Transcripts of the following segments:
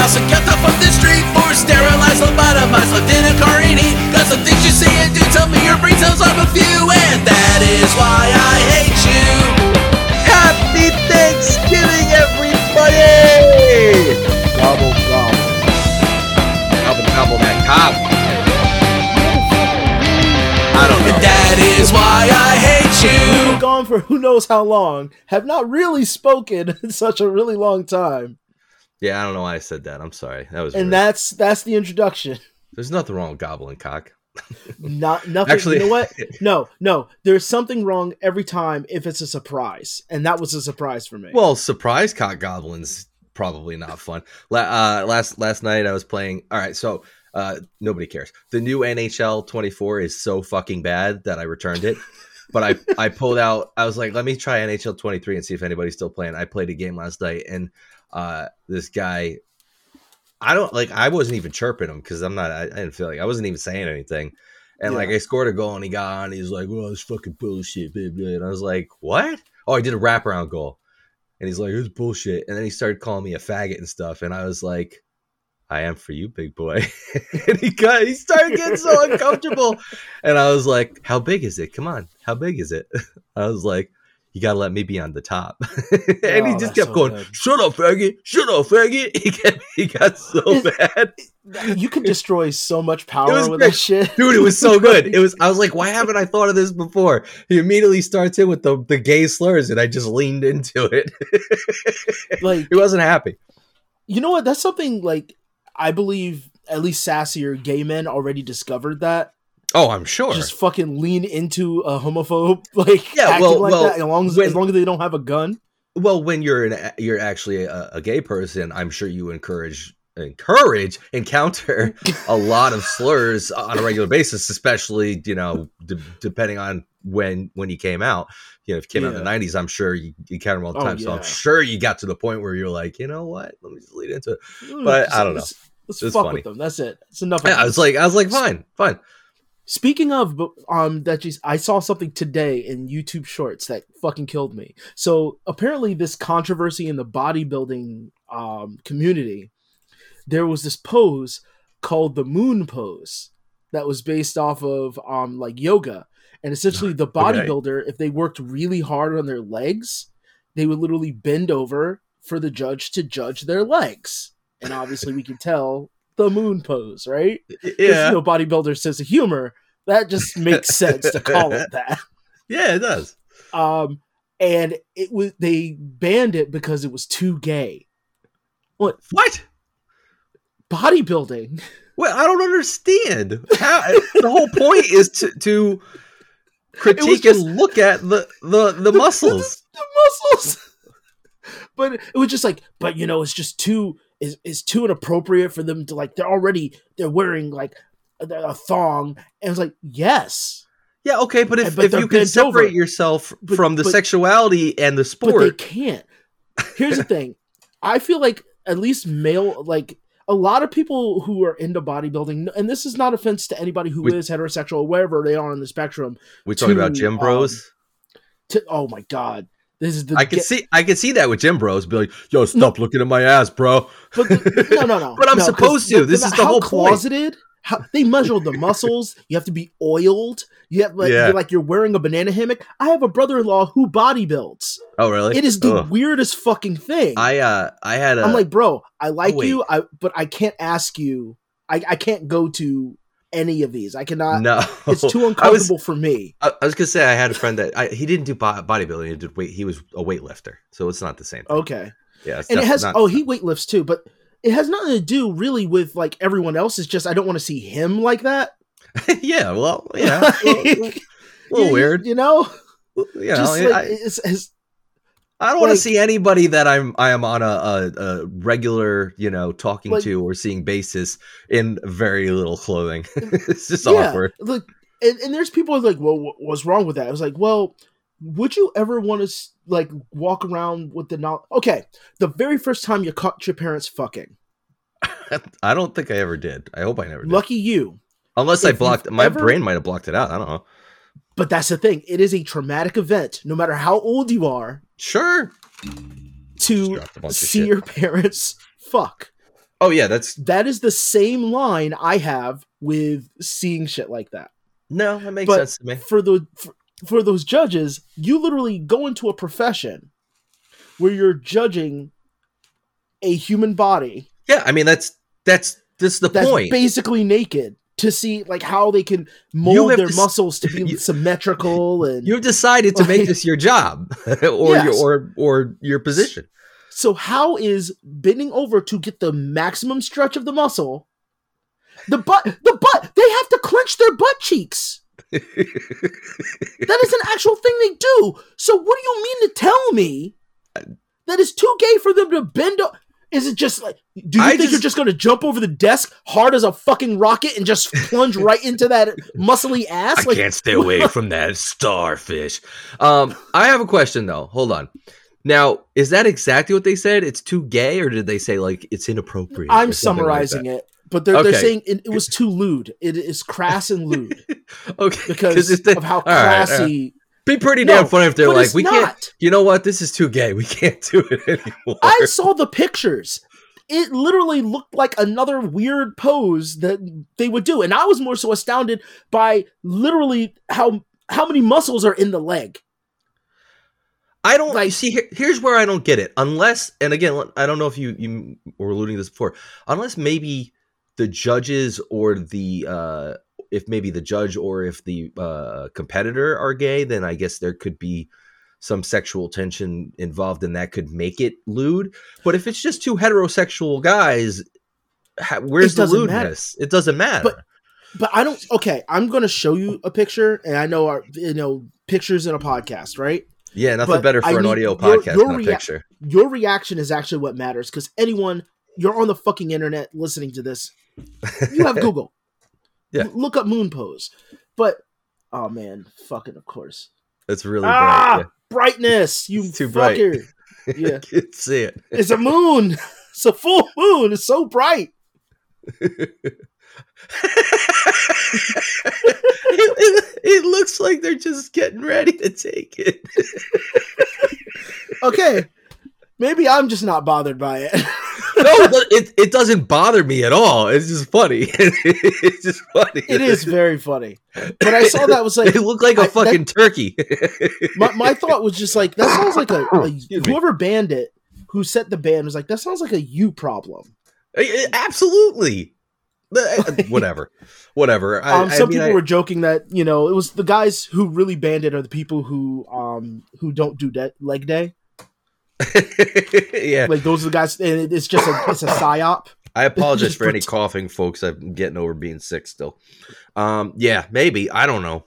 also kept up from the street for sterilized lobotomized Lieutenant Carini. Cause the things you say and do tell me your brain cells off a few, and that is why I hate you. Happy Thanksgiving, everybody! Gobble, gobble. Gobble, gobble that cob. I don't And know. that is why I hate you. Gone for who knows how long, have not really spoken in such a really long time. Yeah, I don't know why I said that. I'm sorry. That was And rude. that's that's the introduction. There's nothing wrong with goblin cock. Not nothing. Actually- you know what? No, no. There's something wrong every time if it's a surprise, and that was a surprise for me. Well, surprise cock goblins probably not fun. Uh, last last night I was playing. All right, so uh, nobody cares. The new NHL 24 is so fucking bad that I returned it. but I I pulled out. I was like, let me try NHL 23 and see if anybody's still playing. I played a game last night, and uh, this guy. I don't like. I wasn't even chirping him because I'm not. I, I didn't feel like I wasn't even saying anything. And like I scored a goal and he got on. He's like, "Well, it's fucking bullshit." Blah, blah. And I was like, "What?" Oh, I did a wraparound goal. And he's like, "It's bullshit." And then he started calling me a faggot and stuff. And I was like, "I am for you, big boy." and he got he started getting so uncomfortable. And I was like, "How big is it? Come on, how big is it?" I was like, "You gotta let me be on the top." and he Oh, just kept so going, good. "Shut up, faggot! Shut up, faggot!" He kept, he got so bad. you can destroy so much power with great. that shit, Dude, it was so good. It was. I was like, why haven't I thought of this before? He immediately starts in with the the gay slurs, and I just leaned into it. like he wasn't happy. you know what? That's something like I believe at least sassier gay men already discovered that. Oh, I'm sure. Just fucking lean into a homophobe, like Yeah, well- like well, that, as long as when- as long as they don't have a gun. well, when you're an you're actually a, a gay person, I'm sure you encourage encourage encounter a lot of slurs on a regular basis, especially you know de- depending on when when you came out. You know, if you came out in the '90s, I'm sure you, you encountered them all the Oh, time. So I'm sure you got to the point where you're like, you know what? Let me just lead into it. But I don't know. Let's, let's fuck funny. with them. That's it. It's enough. Yeah, I was like, I was like, fine, fine. Speaking of, um, that just I saw something today in YouTube Shorts that fucking killed me. So apparently, this controversy in the bodybuilding um community, there was this pose called the moon pose that was based off of um like yoga, and essentially the bodybuilder, if they worked really hard on their legs, they would literally bend over for the judge to judge their legs, and obviously we can tell the moon pose, right? 'Cause, you know, bodybuilder sense of humor. That just makes sense to call it that. yeah, it does. Um, and it was they banned it because it was too gay. What? What? Bodybuilding. Well, I don't understand. How, the whole point is to to critique just- and look at the the the muscles. the muscles. But it was just like, but you know, it's just too is is too inappropriate for them to like. They're already they're wearing like a, a thong, and it's like, yes, Yeah, okay, but if, But if you can separate over. yourself But- from the but- sexuality and the but they can't. Here's the thing. I feel like at least male like a lot of people who are into bodybuilding, and this is not offense to anybody who is We- heterosexual, wherever they are on the spectrum. we talking about gym bros. Um, to, oh my god, this is the I can get- see I can see that with gym bros. Be like, yo, stop looking at my ass, bro. But the, no, no, no. But I'm no, supposed to. This is the how whole point. closeted. How, they measure the muscles. You have to be oiled. You have like Yeah. you're like you're wearing a banana hammock. I have a brother-in-law who bodybuilds. Oh, really? It is the Ugh. weirdest fucking thing. I uh I had a I'm like, bro, I like wait. you, I but I can't ask you. I, I can't go to any of these. I cannot. no. It's too I was uncomfortable for me. I, I was gonna say I had a friend that I, he didn't do bo- bodybuilding. He did weight. He was a weightlifter, so it's not the same. Thing. Okay, Yeah, and it has. not- oh, he weightlifts too, but it has nothing to do really with like everyone else. It's just I don't want to see him like that. yeah, well, yeah, a little, a little You- weird. you know. Know, just like I, it's, it's I don't want to see anybody that I'm I am on a, a, a regular you know talking Like- to or seeing basis in very little clothing. it's just yeah, awkward. Look, and, and there's people like, well, what, what's wrong with that? I was like, well, would you ever want to like walk around with the knowledge? Okay, the very first time you caught your parents fucking, I don't think I ever did. I hope I never did. lucky you. Unless I blocked my ever- brain might have blocked it out. I don't know. But that's the thing; it is a traumatic event, no matter how old you are, Sure. to Dropped a bunch of see your parents fuck. Oh yeah, that's That is the same line I have with seeing shit like that. no, that makes But- sense to me. For the for, for those judges, you literally go into a profession where you're judging a human body Yeah, I mean that's that's this is the that's point. basically naked to see like how they can mold their to muscles to be you- symmetrical and You've decided to make this your job or Yes. your or or your position. So how is bending over to get the maximum stretch of the muscle? The butt, the butt, they have to clench their butt cheeks. That is an actual thing they do. So what do you mean to tell me that it's too gay for them to bend? O- is it just like? Do you I think you're just- just going to jump over the desk hard as a fucking rocket and just plunge right into that muscly ass? I can't stay away from that starfish. Um, I have a question though. Hold on. Now, is that exactly what they said? It's too gay, or did they say like it's inappropriate? I'm summarizing it, but they're, Okay. they're saying it, it was too lewd. It is crass and lewd. Okay, because of how right, all right. Be pretty No, damn funny if they're like, we not. can't. You know what? This is too gay. We can't do it anymore. I saw the pictures. It literally looked like another weird pose that they would do, and I was more so astounded by literally how how many muscles are in the leg. I don't Like- see. Here, here's where I don't get it. Unless, and again, I don't know if you you were alluding to this before. Unless maybe the judges or the uh if maybe the judge or if the uh competitor are gay, then I guess there could be some sexual tension involved, and that could make it lewd. But if it's just two heterosexual guys, ha- where's the doesn't matter. lewdness? It doesn't matter. But- But I don't. Okay, I'm going to show you a picture, and I know our you know pictures in a podcast, right? yeah, nothing but better for I an audio your- podcast your than a rea- picture. Your reaction is actually what matters because anyone you're on the fucking internet listening to this, you have Google. Yeah. Look up moon pose. But oh man, fucking of course. It's really Ah! bright. Brightness, you It's too bright. fucker. Yeah. Yeah. Can't see it. It's a moon. It's a full moon. It's so bright. it, it- it looks like they're just getting ready to take it. Okay. Maybe I'm just not bothered by it. No, it, it, doesn't bother me at all. It's just funny. it's just funny. it is very funny. But I saw that was like it looked like a I- that- fucking turkey. my, my thought was just like that sounds like a, a whoever banned it, who set the ban was like that sounds like a you problem. Absolutely. Eh, Whatever. Whatever. I, Um, I some mean, people I- were joking that you know it was the guys who really banned it are the people who um who don't do de- leg day. yeah. Like those are the guys, and it's just a it's a psyop. I apologize for any coughing, folks. I'm getting over being sick still. Um, yeah, maybe. I don't know.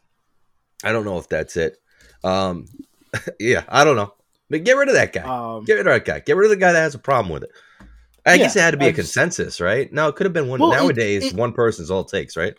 I don't know if that's it. Um, yeah, I don't know. But get rid of that guy. Um, get rid of that guy. Get rid of the guy that has a problem with it. I Yeah, guess it had to be a I just- consensus, right? No, it could have been one. Well, it- Nowadays, it- one person's all it takes, right?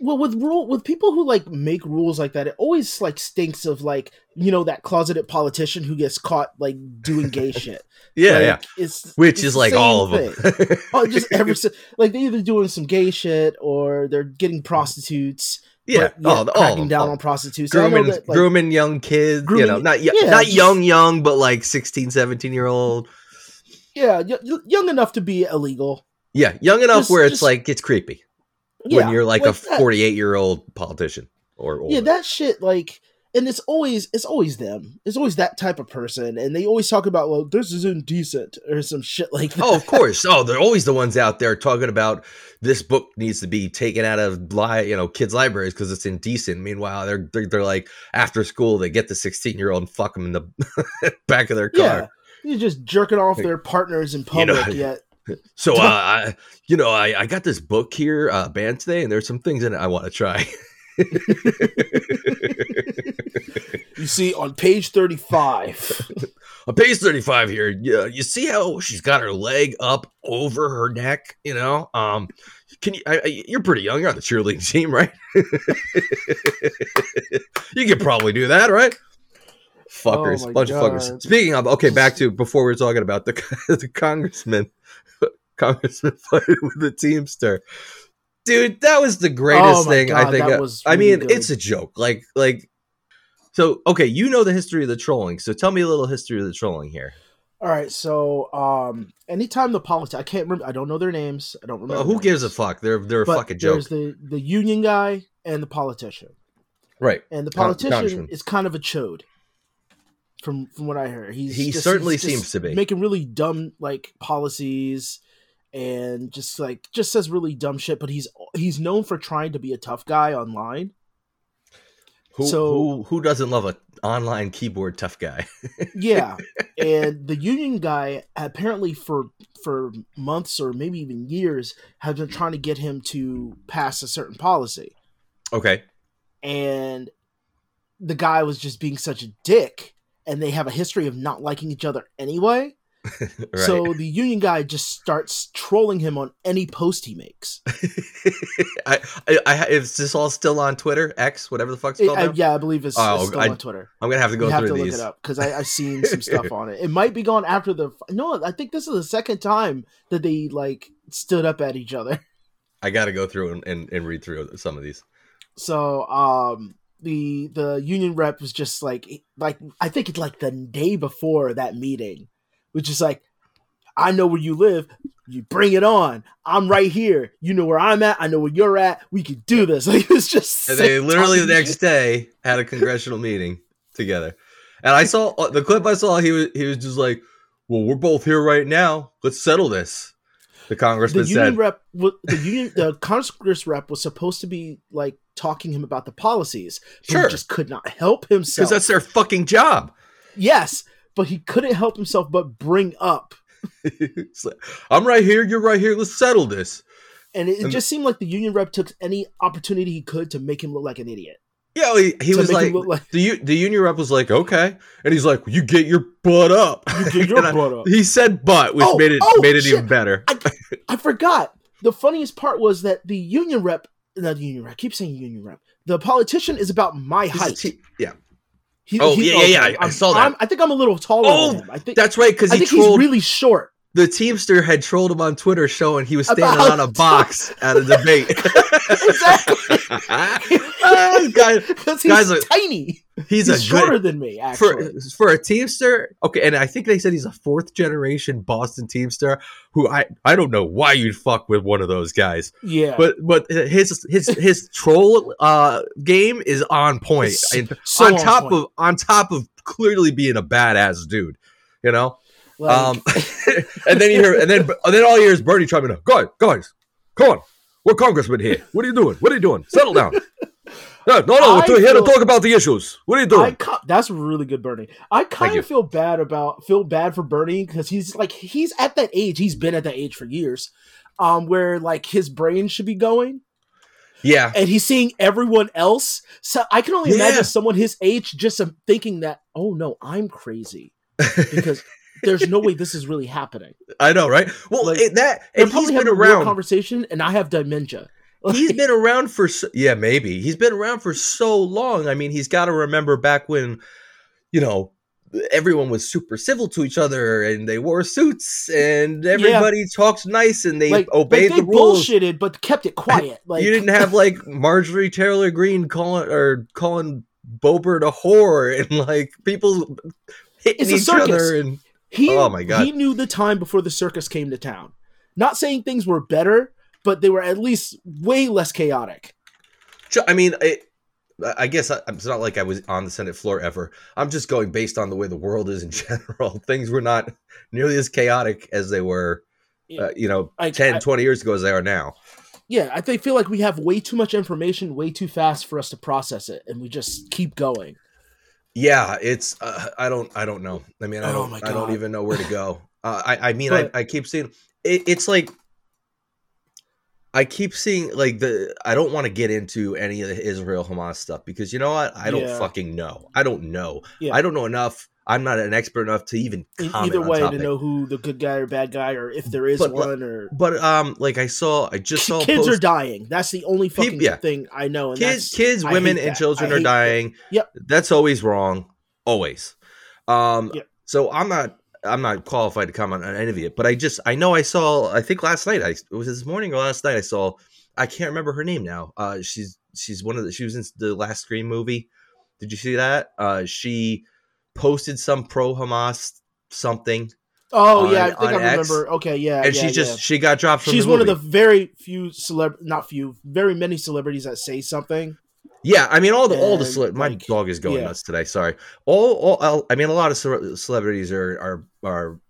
Well, with rule with people who like make rules like that, it always like stinks of like you know that closeted politician who gets caught like doing gay shit. Yeah, Like, yeah. It's Which it's is like all of them. oh, just every like they're either doing some gay shit or they're getting prostitutes. yeah, but yet all, all cracking them. down all- on prostitutes. Grooming, that, like, grooming young kids. you know, not y- yeah, not just- young, young, but like 16, 17 year old. yeah, y- young enough to be illegal. Yeah, young enough Just- where it's just- like it's creepy. Yeah, when you're like, a 48 year old politician or older. yeah, that shit like. And it's always it's always them. It's always that type of person, and they always talk about well, this is indecent or some shit like that. oh, of course. Oh, they're always the ones out there talking about this book needs to be taken out of li- you know kids' libraries because it's indecent. Meanwhile, they're, they're they're like after school they get the 16 year old and fuck them in the back of their car. yeah, you're just jerking off their partners in You know, public. yet So uh, I, you know, I, I got this book here, uh, banned today, and there's some things in it I want to try. you see on page thirty five. On page 35 here, yeah, you see how she's got her leg up over her neck, you know? Um, can you, I, I, you're pretty young, you're on the cheerleading team, right? you could probably do that, right? Fuckers, Oh bunch of fuckers. Speaking of, okay, back to before we were talking about the, the congressman, congressman fighting with the teamster. Dude, that was the greatest Oh thing God, I think. I- was I mean, good. it's a joke. Like, like, so okay, you know the history of the trolling. So tell me a little history of the trolling here. All right, so um, anytime the politics, I can't remember. I don't know their names. I don't remember. Uh, who gives a fuck? They're they're a fucking joke. there's the the union guy and the politician, Right. and the politician is kind of a chode. From from what I heard, he's He just- certainly he's seems to be. making really dumb like policies, and just like just says really dumb shit. But he's he's known for trying to be a tough guy online. Who So- who who doesn't love a online keyboard tough guy? Yeah, and the union guy apparently for for months or maybe even years has been trying to get him to pass a certain policy, okay. and the guy was just being such a dick, and they have a history of not liking each other anyway. Right. So the union guy just starts trolling him on any post he makes. I, I, I is this all still on Twitter, X, whatever the fuck's It- called I- yeah, I believe it's, Oh, it's still I- on Twitter. I'm gonna have to go You have through to these. look it up because I've seen some stuff on it. It might be gone after the. No, I think this is the second time that they like stood up at each other. I got to go through and, and, and read through some of these. So um the the union rep was just like like I think it's like the day before that meeting, which is like I know where you live. You bring it on. I'm right here. You know where I'm at. I know where you're at. We can do this. Like it's just And they literally the next day had a congressional meeting together. And I saw uh, the clip I saw. He was he was just like, "Well, we're both here right now. Let's settle this." The congressman the union said, rep the union the congress rep was supposed to be like talking him about the policies but Sure. he just could not help himself "Because that's their fucking job." yes but he couldn't help himself but bring up like, I'm right here. You're right here. Let's settle this. and it, it And- just seemed like the union rep took any opportunity he could to make him look like an idiot Yeah, he, he was like, like- the u- the union rep was like, okay, and he's like, you get your butt up. You get your I- butt up. He said butt, which Oh, made it oh, made it shit. even better. i forgot the funniest part was that the union rep not the union rep I keep saying union rep the politician is about my He's height te- yeah, He- Oh, he- yeah, yeah, yeah, I- I saw that. I'm- i think i'm a little taller Oh, than him i think that's right. Because i he he's really short the Teamster had trolled him on Twitter, showing he was standing About- on a box at a debate. exactly this guy, he's Guy's a- tiny. he's, He's, a shorter good than me, for actually. for a Teamster. Okay, and I think they said he's a fourth generation Boston Teamster. Who I I don't know why you'd fuck with one of those guys. yeah, but but his his his troll uh game is on point so on on top point. of on top of clearly being a badass dude you know like, um and then you hear and then and then all you hear is bernie chiming in guys guys come on. We're congressmen here. What are you doing? What are you doing? Settle down. No no no we're here to talk about the issues. What are you doing? That's really good, Bernie. I kind of feel bad about feel bad for Bernie because he's like he's at that age. He's been at that age for years, um, where like his brain should be going, yeah. And he's seeing everyone else. So I can only Yeah. imagine someone his age just thinking that, oh no, I'm crazy. Because there's no way this is really happening. i know right well Like, it- that and he's been having a real around conversation, and I have dementia. he's been around for so, yeah maybe he's been around for so long i mean he's got to remember back when you know everyone was super civil to each other and they wore suits and everybody talked nice and they like obeyed like, they the rules bullshitted, but kept it quiet. Like you didn't have like marjorie taylor greene calling or calling Boebert a whore and like people hitting It's each other and He, Oh my God. He knew the time before the circus came to town. Not saying things were better, but they were at least way less chaotic. I mean, it, I guess I, it's not like I was on the Senate floor ever. I'm just going based on the way the world is in general. Things were not nearly as chaotic as they were, uh, you know, Like, 10, I- 20 years ago as they are now. Yeah, I think, feel like we have way too much information, way too fast for us to process it, and we just keep going. Yeah, it's uh, I don't I don't know. I mean, I Oh don't my I don't even know where to go. Uh, I I mean, But- I, I keep seeing it, it's like I keep seeing like the I don't want to get into any of the Israel Hamas stuff because you know what? I don't Yeah. fucking know. I don't know. Yeah. I don't know enough. I'm not an expert enough to even Either way, to know who the good guy or bad guy, or if there is But, one, or But um, like I saw, I just saw kids are dying. That's the only fucking yeah. thing I know. And kids, kids, women, and that. children are hate that. dying. Yep. that's always wrong. Always. Um, Yep. so I'm not, I'm not qualified to comment on any of it. But I just, I know I saw. I think last night, I it was this morning or last night. I saw. I can't remember her name now. Uh, she's she's one of the. She was in the last Scream movie. Did you see that? Uh, she posted some pro Hamas something. Oh on- yeah, I think I X, remember. Okay, yeah, and yeah, she just yeah. she got dropped from she's one of the very few celeb, not few, very many celebrities that say something. Yeah, I mean all the all the And, cele- my like, dog is going yeah. nuts today. Sorry. All, all I mean a lot of ce- celebrities are are are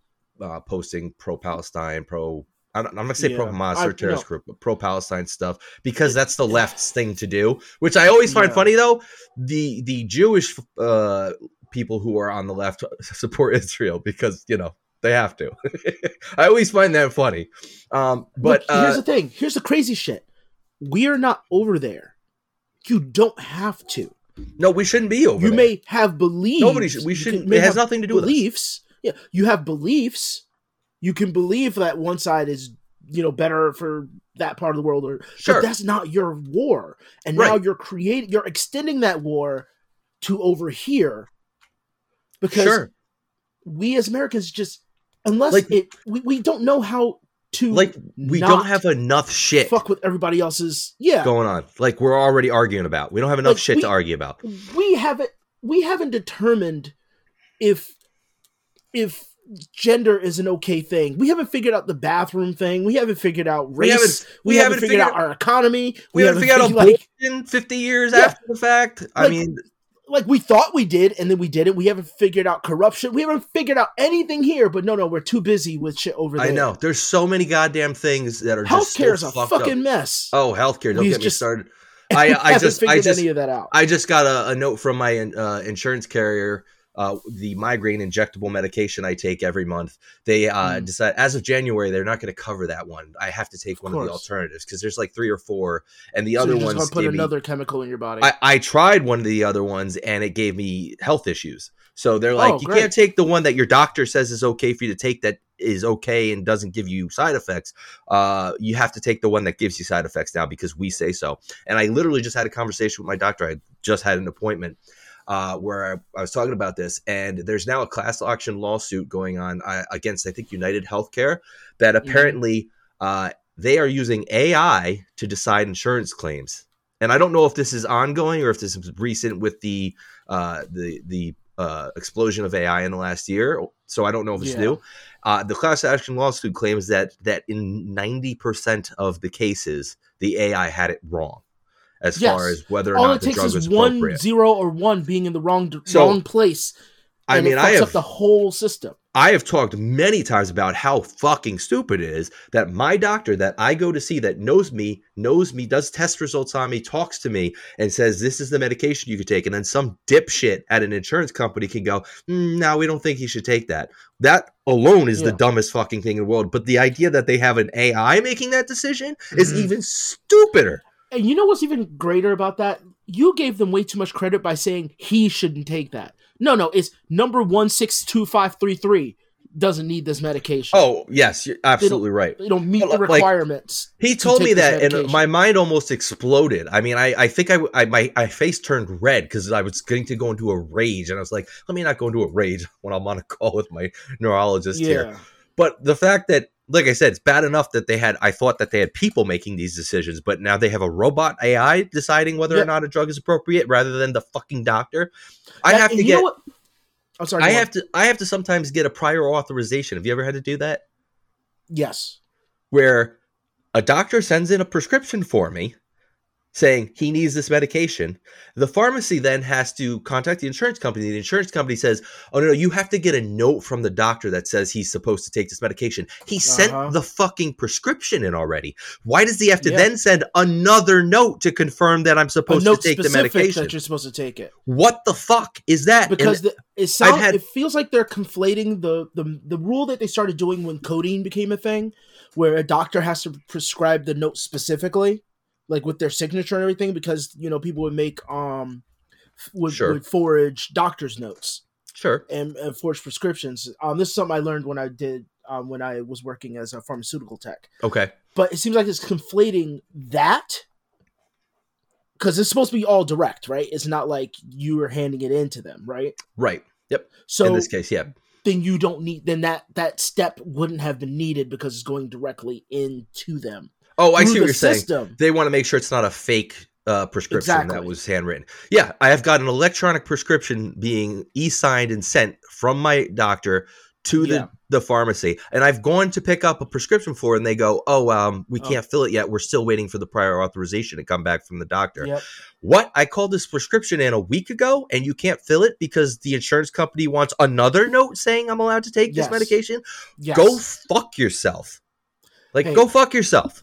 uh, posting pro Palestine, pro. I'm not gonna say pro Hamas or terrorist no. group, but pro Palestine stuff because that's the left's thing to do. Which I always find funny though. The the Jewish uh, people who are on the left support Israel because you know they have to. I always find that funny. Um, but Look, here's uh, the thing. Here's the crazy shit. We are not over there. You don't have to. no, we shouldn't be over. you there. may have beliefs. Nobody should- we shouldn't- it has nothing to do with beliefs. Yeah, you have beliefs. You can believe that one side is, you know, better for that part of the world, or Sure. but that's not your war. And now you're creating, you're extending that war to over here because sure. we as Americans just, unless Like- it, we, we don't know how to like we don't have enough shit fuck with everybody else's. Yeah, going on. Like we're already arguing about. We don't have enough Like, shit we- to argue about. we haven't we haven't determined if if gender is an okay thing. We haven't figured out the bathroom thing. We haven't figured out We haven't- race. We, we haven't, haven't figured out figured- our economy. We, haven't figured out like fifty years Yeah. after the fact. I Like, mean, like we thought we did, and then we didn't. We haven't figured out corruption. We haven't figured out anything here. But no, no, we're too busy with shit over there. I know there's so many goddamn things that are just Healthcare is so a fucking up. mess. Oh, healthcare! Don't We've get me started. I I haven't just I figured just any of that out. I just got a, a note from my uh, insurance carrier. Uh, the migraine injectable medication I take every month. They uh, Mm. decide as of January they're not going to cover that one. I have to take Of one of the alternatives because there's like three or four, and the So other ones put gave me- another chemical in your body. I, I tried one of the other ones and it gave me health issues. So they're like, Oh, you can't take the one that your doctor says is okay for you to take that is okay and doesn't give you side effects. Uh, you have to take the one that gives you side effects now because we say so. And I literally just had a conversation with my doctor. I just had an appointment uh, where I, I was talking about this, and there's now a class action lawsuit going on uh, against, I think, United Healthcare that apparently uh, they are using AI to decide insurance claims. And I don't know if this is ongoing or if this is recent with the uh, the the uh, explosion of AI in the last year. So I don't know if it's Yeah. new. Uh, the class action lawsuit claims that that in ninety percent of the cases, the AI had it wrong as Yes. far as whether or All not it the takes drug is one zero or one being in the wrong So, wrong place. I mean, I have up the whole system. I have talked many times about how fucking stupid it is that my doctor that I go to see that knows me, knows me, does test results on me, talks to me, and says this is the medication you could take, and then some dipshit at an insurance company can go, mm, "No, we don't think you should take that." That alone is the dumbest fucking thing in the world. But the idea that they have an AI making that decision is Mhm. even stupider. And you know what's even greater about that? You gave them way too much credit by saying he shouldn't take that. No, no, it's number one six two five three three doesn't need this medication. Oh yes, you're absolutely right. they don't meet the like, requirements. He told take me that, and my mind almost exploded. I mean, I, I think I, I my, my face turned red because I was going to go into a rage, and I was like, let me not go into a rage when I'm on a call with my neurologist here. yeah, But the fact that, like I said, it's bad enough that they had. I thought that they had people making these decisions, but now they have a robot AI deciding whether Yeah. or not a drug is appropriate, rather than the fucking doctor. I That- have to get. I'm sorry. I go on. have to. I have to sometimes get a prior authorization. Have you ever had to do that? Yes. where a doctor sends in a prescription for me saying he needs this medication. The pharmacy then has to contact the insurance company. The insurance company says, Oh, no, no, you have to get a note from the doctor that says he's supposed to take this medication. He Uh-huh. sent the fucking prescription in already. Why does he have to Yeah. then send another note to confirm that I'm supposed to take the medication? that you're supposed to take it What the fuck is that? Because the, it sounds had- it feels like they're conflating the, the the rule that they started doing when codeine became a thing, where a doctor has to prescribe the note specifically, like with their signature and everything, because you know people would make um would, Sure. would forage doctor's notes sure. and, and forge prescriptions. Um, this is something I learned when I did um, when I was working as a pharmaceutical tech. Okay. But it seems like it's conflating that because it's supposed to be all direct, right? It's not like you are handing it in to them, right? Right. Yep. So in this case, yeah. then you don't need then that that step wouldn't have been needed because it's going directly into them. Oh, I see what you're saying. they want to make sure it's not a fake uh, prescription that was handwritten. Yeah, I have got an electronic prescription being e-signed and sent from my doctor to the Yeah. the pharmacy and i've gone to pick up a prescription for it and they go oh um we Oh. can't fill it yet we're still waiting for the prior authorization to come back from the doctor Yep. what i called this prescription in a week ago and you can't fill it because the insurance company wants another note saying i'm allowed to take Yes. this medication Yes. go fuck yourself like Hey. go fuck yourself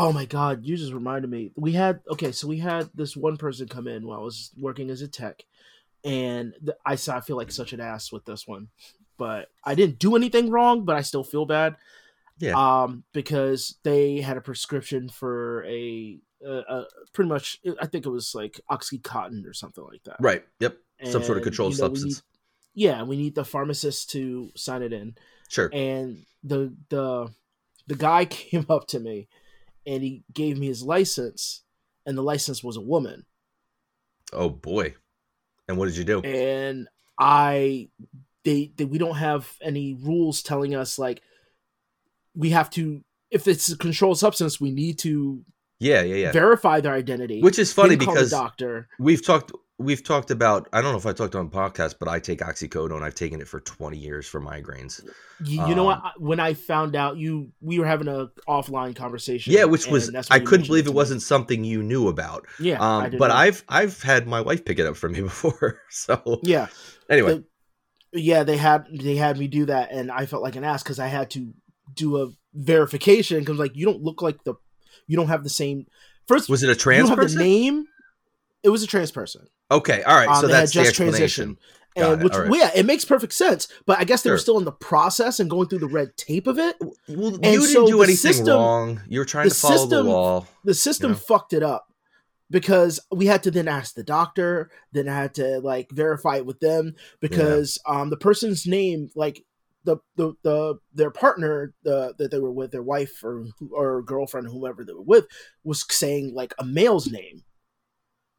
Oh my god, you just reminded me. We had okay, so we had this one person come in while I was working as a tech, and th- I saw I feel like such an ass with this one, but I didn't do anything wrong, but I still feel bad. Yeah. Um, because they had a prescription for a, uh, uh, pretty much, I think it was like oxycontin or something like that. right yep some sort of controlled you know, we substance need- yeah, we need the pharmacist to sign it in sure and the the the guy came up to me and he gave me his license and the license was a woman. Oh boy. And what did you do? And i they, they we don't have any rules telling us like we have to if it's a controlled substance we need to yeah yeah yeah. verify their identity. Which is funny because doctor. we've talked we've talked about i don't know if i talked on podcast but i take oxycodone. I've taken it for 20 years for migraines. You, you know what? Um, when i found out you we were having a offline conversation yeah which was and that's when i couldn't believe it wasn't something you knew about. Yeah um didn't but know. i've i've had my wife pick it up for me before so yeah. anyway. The- yeah, they had they had me do that, and I felt like an ass because I had to do a verification because like you don't look like the you don't have the same first was it a you trans don't have person? the name. It was a trans person. Okay all right Um, so they had that's the just explanation transitioned. And which, right. well, yeah, it makes perfect sense. But I guess they were still in the process and going through the red tape of it. well, you And didn't so do the anything system- wrong you were trying to follow system- the law The system Yeah. fucked it up because we had to then ask the doctor, then I had to like verify it with them because um the person's name like the the, the their partner the that they were with their wife or or girlfriend whoever they were with was saying like a male's name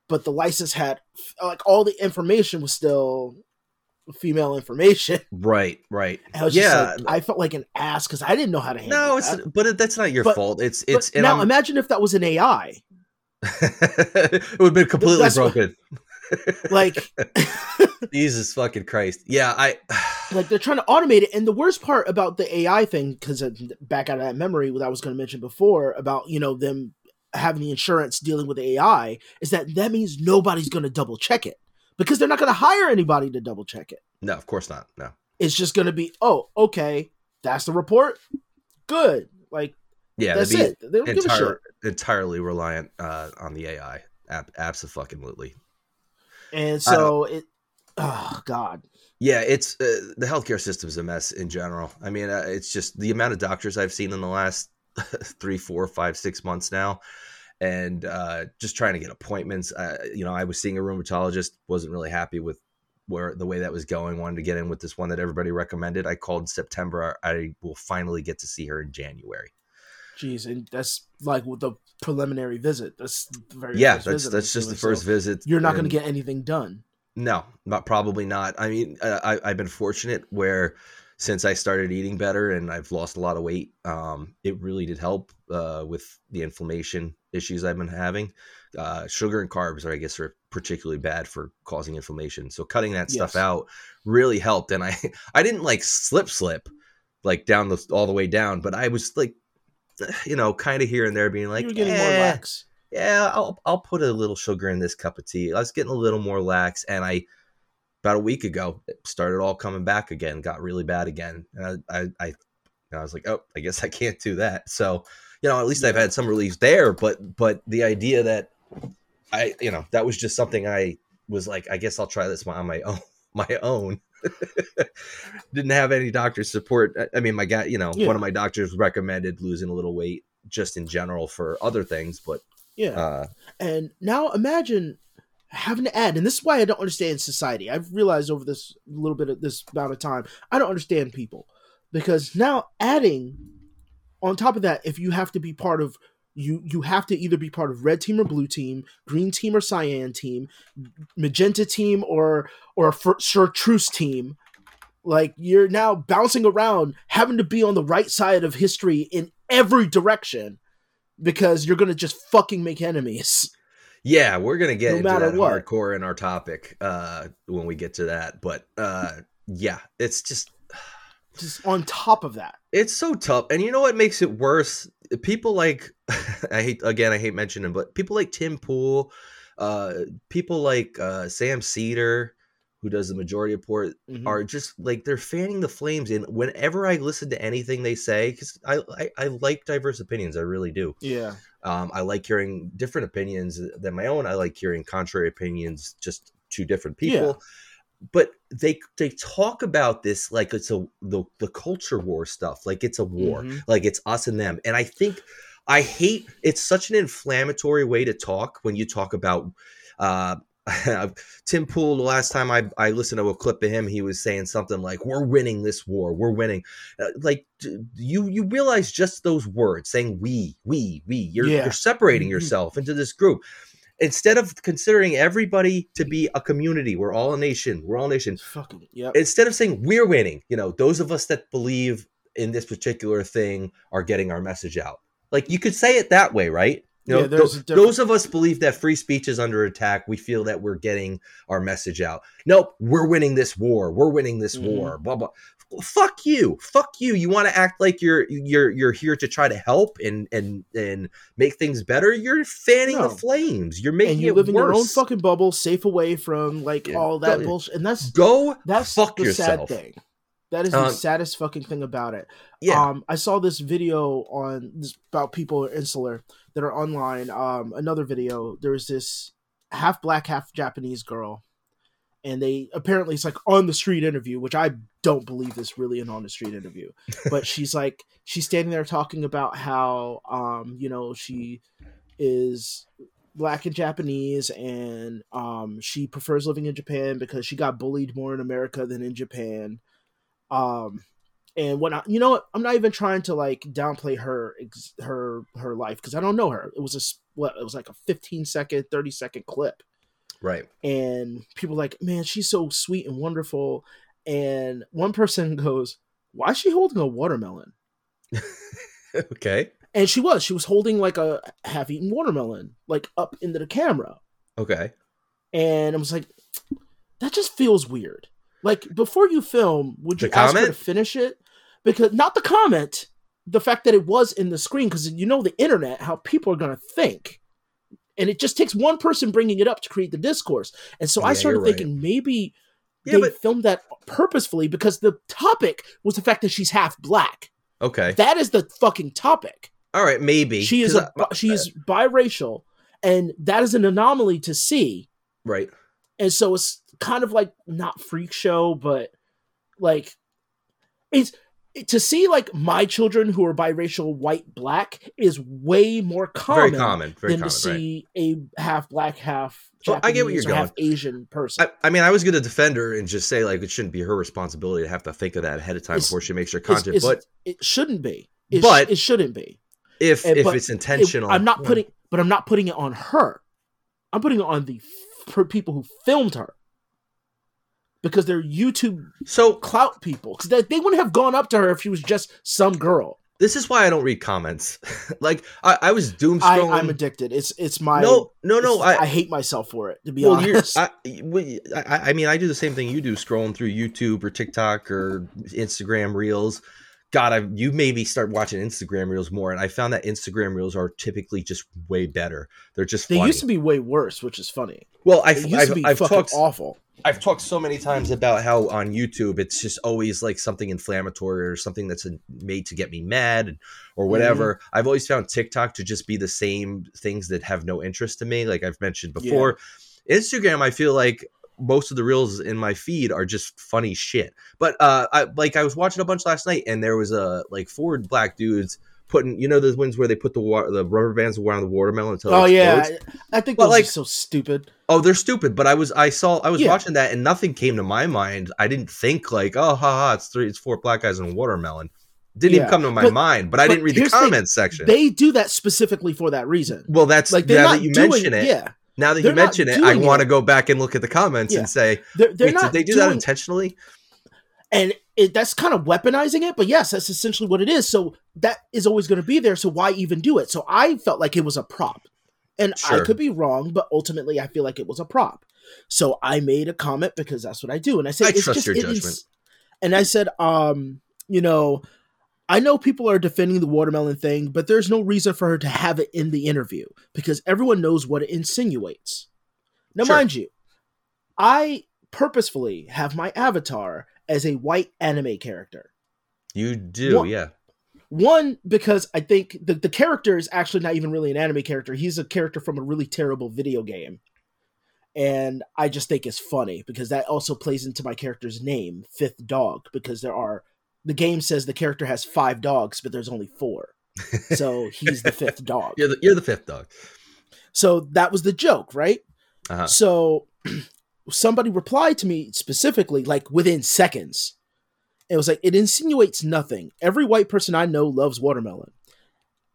but the license had like all the information was still female information right right I was yeah just like, I felt like an ass because I didn't know how to handle it. no it's that. but that's not your But- fault it's it's now I'm- imagine if that was an AI it would have been completely That's what- broken like Jesus fucking Christ. Yeah, I like they're trying to automate it and the worst part about the ai thing because back out of that memory that i was going to mention before about you know them having the insurance dealing with ai is that that means nobody's going to double check it because they're not going to hire anybody to double check it no, of course not. No. it's just going to be oh okay that's the report good like Yeah, that's it they don't be give a shit entirely reliant uh, on the AI. Ab- absolutely. and so it oh god Yeah, it's uh, the healthcare system's a mess in general. I mean, uh, it's just the amount of doctors I've seen in the last three, four, five, six months now, and uh, just trying to get appointments. Uh, you know, I was seeing a rheumatologist, wasn't really happy with where the way that was going. Wanted to get in with this one that everybody recommended. I called in September. I will finally get to see her in January. jeez and that's like with the preliminary visit that's the very Yeah, that's that's just the first So visit. you're not going to get anything done No, not probably not. I mean, uh, I, I've been fortunate where since I started eating better and I've lost a lot of weight, um, it really did help uh, with the inflammation issues I've been having. Uh, sugar and carbs are, I guess, are particularly bad for causing inflammation. So cutting that stuff Yes. out really helped. And I, I didn't like slip slip like down the all the way down, but I was like, you know, kind of here and there being like, you were getting more "Eh, lax yeah, I'll I'll put a little sugar in this cup of tea. I was getting a little more lax, and I about a week ago it started all coming back again. Got really bad again, and I I, I, I was like, oh, I guess I can't do that. So you know, at least I've had some relief there. But but the idea that I you know that was just something I was like, I guess I'll try this on my own. My own. Didn't have any doctor support. I- I mean, my guy, you know, Yeah. one of my doctors recommended losing a little weight just in general for other things, but yeah uh, And now imagine having to add, and this is why I don't understand society. I've realized over this little bit of this amount of time, I don't understand people because now adding on top of that, if you have to be part of you, you have to either be part of red team or blue team, green team or cyan team, magenta team or or chartreuse team. Like you're now bouncing around, having to be on the right side of history in every direction because you're gonna just fucking make enemies. Yeah, we're gonna get No into matter that what. hardcore in our topic uh, when we get to that. But uh, yeah, it's just just on top of that. It's so tough. And you know what makes it worse? People like I hate again, I hate mentioning, but people like Tim Pool, uh, people like uh, Sam Seder, who does the majority report, Mhm. are just like they're fanning the flames. And whenever I listen to anything they say, because I, I I like diverse opinions, I really do. Yeah. Um, I like hearing different opinions than my own. I like hearing contrary opinions, just to different people. But they they talk about this like it's a the, the culture war stuff, like it's a war, Mhm. like it's us and them. And I think I hate it's such an inflammatory way to talk when you talk about uh Tim Pool, the last time I, I listened to a clip of him, he was saying something like, "We're winning this war. We're winning." Uh, like you, you realize just those words, saying "we, we, we." You're Yeah. you're separating Mhm. yourself into this group instead of considering everybody to be a community. We're all a nation. We're all a nation. Fucking yep. Instead of saying we're winning, you know, those of us that believe in this particular thing are getting our message out. Like you could say it that way, right? You know, Yeah, tho- those of us believe that free speech is under attack. We feel that we're getting our message out. Nope, we're winning this war. We're winning this Mhm. war. Blah blah. Fuck you. Fuck you. You want to act like you're you're you're here to try to help and and and make things better. You're fanning No. the flames. You're making and you it live in your own fucking bubble, safe away from like Yeah, all that bullshit. And that's Go that's fuck the yourself. sad thing. That is the Um, saddest fucking thing about it. Yeah. Um, I saw this video on this about people insular that are online. Um, another video. There's this half black, half Japanese girl, and they apparently it's like on the street interview, which I don't believe is really an on the street interview. but she's like she's standing there talking about how um, you know, she is black and Japanese and um she prefers living in Japan because she got bullied more in America than in Japan. Um and when I, you know what, I'm not even trying to like downplay her her her life because I don't know her. It was a what it was like a 15 second, 30 second clip, right. and people like, man, she's so sweet and wonderful. And one person goes, "Why is she holding a watermelon?" okay. And she was, she was holding like a half-eaten watermelon, like up into the camera. Okay. and I was like, that just feels weird. Like before you film, would you The ask her to finish it? Because not the comment, the fact that it was in the screen, because you know the internet, how people are gonna think, and it just takes one person bringing it up to create the discourse. And so I started you're right. thinking maybe Yeah, they but filmed that purposefully because the topic was the fact that she's half black. okay. That is the fucking topic. All right. Maybe She is a I- she is biracial, and that is an anomaly to see right. and so it's kind of like not freak show but like it's to see like my children who are biracial white black is way more common, Very common. Very than common. to right. see a half black half Well, I get what you're or half going. asian person I, I mean, I was going to defend her and just say like it shouldn't be her responsibility to have to think of that ahead of time It's- before she makes her content. it's- but it shouldn't be it, But- sh- it shouldn't be if and- if it's It- intentional, i'm not putting but i'm not putting it on her i'm putting it on the f- people who filmed her because they're youtube So clout people because they, they wouldn't have gone up to her if she was just some girl. this is why I don't read comments. like I, I was doom I, scrolling. I'm addicted. It's it's my no, no, no. I, I hate myself for it. To be well, honest, I, I, I mean, I do the same thing you do, scrolling through YouTube or TikTok or Instagram Reels. God, I you maybe start watching Instagram Reels more, and I found that Instagram Reels are typically just way better. They're just they funny. used to be way worse, which is funny. well, I've, used I've, to be I've talked awful. I've talked so many times about how on YouTube it's just always like something inflammatory or something that's made to get me mad or whatever. Mm-hmm. I've always found TikTok to just be the same things that have no interest to me, like I've mentioned before. Instagram, I feel like most of the reels in my feed are just funny shit. But uh, I like I was watching a bunch last night, and there was a like four black dudes putting, you know, those ones where they put the wa- the rubber bands around the watermelon until Oh it yeah? I, I think But, those like- are so stupid. Oh, they're stupid. But I was I saw I was Yeah. watching that and nothing came to my mind. I didn't think like, oh, haha, it's three, it's four black guys in a watermelon. Didn't even come to my But- mind. But I but didn't read the here's the comments section. They do that specifically for that reason. well, that's Like now that you doing mention it. Yeah, Now that you mention it, I want to go back and look at the comments Yeah. and say, they're they're wait, not. did they do doing, that intentionally? and it, that's kind of weaponizing it but yes that's essentially what it is so that is always going to be there so why even do it so i felt like it was a prop and i could be wrong but ultimately i feel like it was a prop so i made a comment because that's what i do and i said I it's trust just your it is- judgment. and i said um you know, I know people are defending the watermelon thing, but there's no reason for her to have it in the interview because everyone knows what it insinuates. Now, Sure. mind you, I purposefully have my avatar as a white anime character. You do, What- yeah. One, because I think the, the character is actually not even really an anime character. He's a character from a really terrible video game. And I just think it's funny because that also plays into my character's name, Fifth Dog, because there are the game says the character has five dogs, but there's only four. So he's the fifth dog. You're the you're the fifth dog. So that was the joke, right? Uh-huh. So somebody replied to me specifically, like within seconds. It was like, it insinuates nothing. Every white person I know loves watermelon.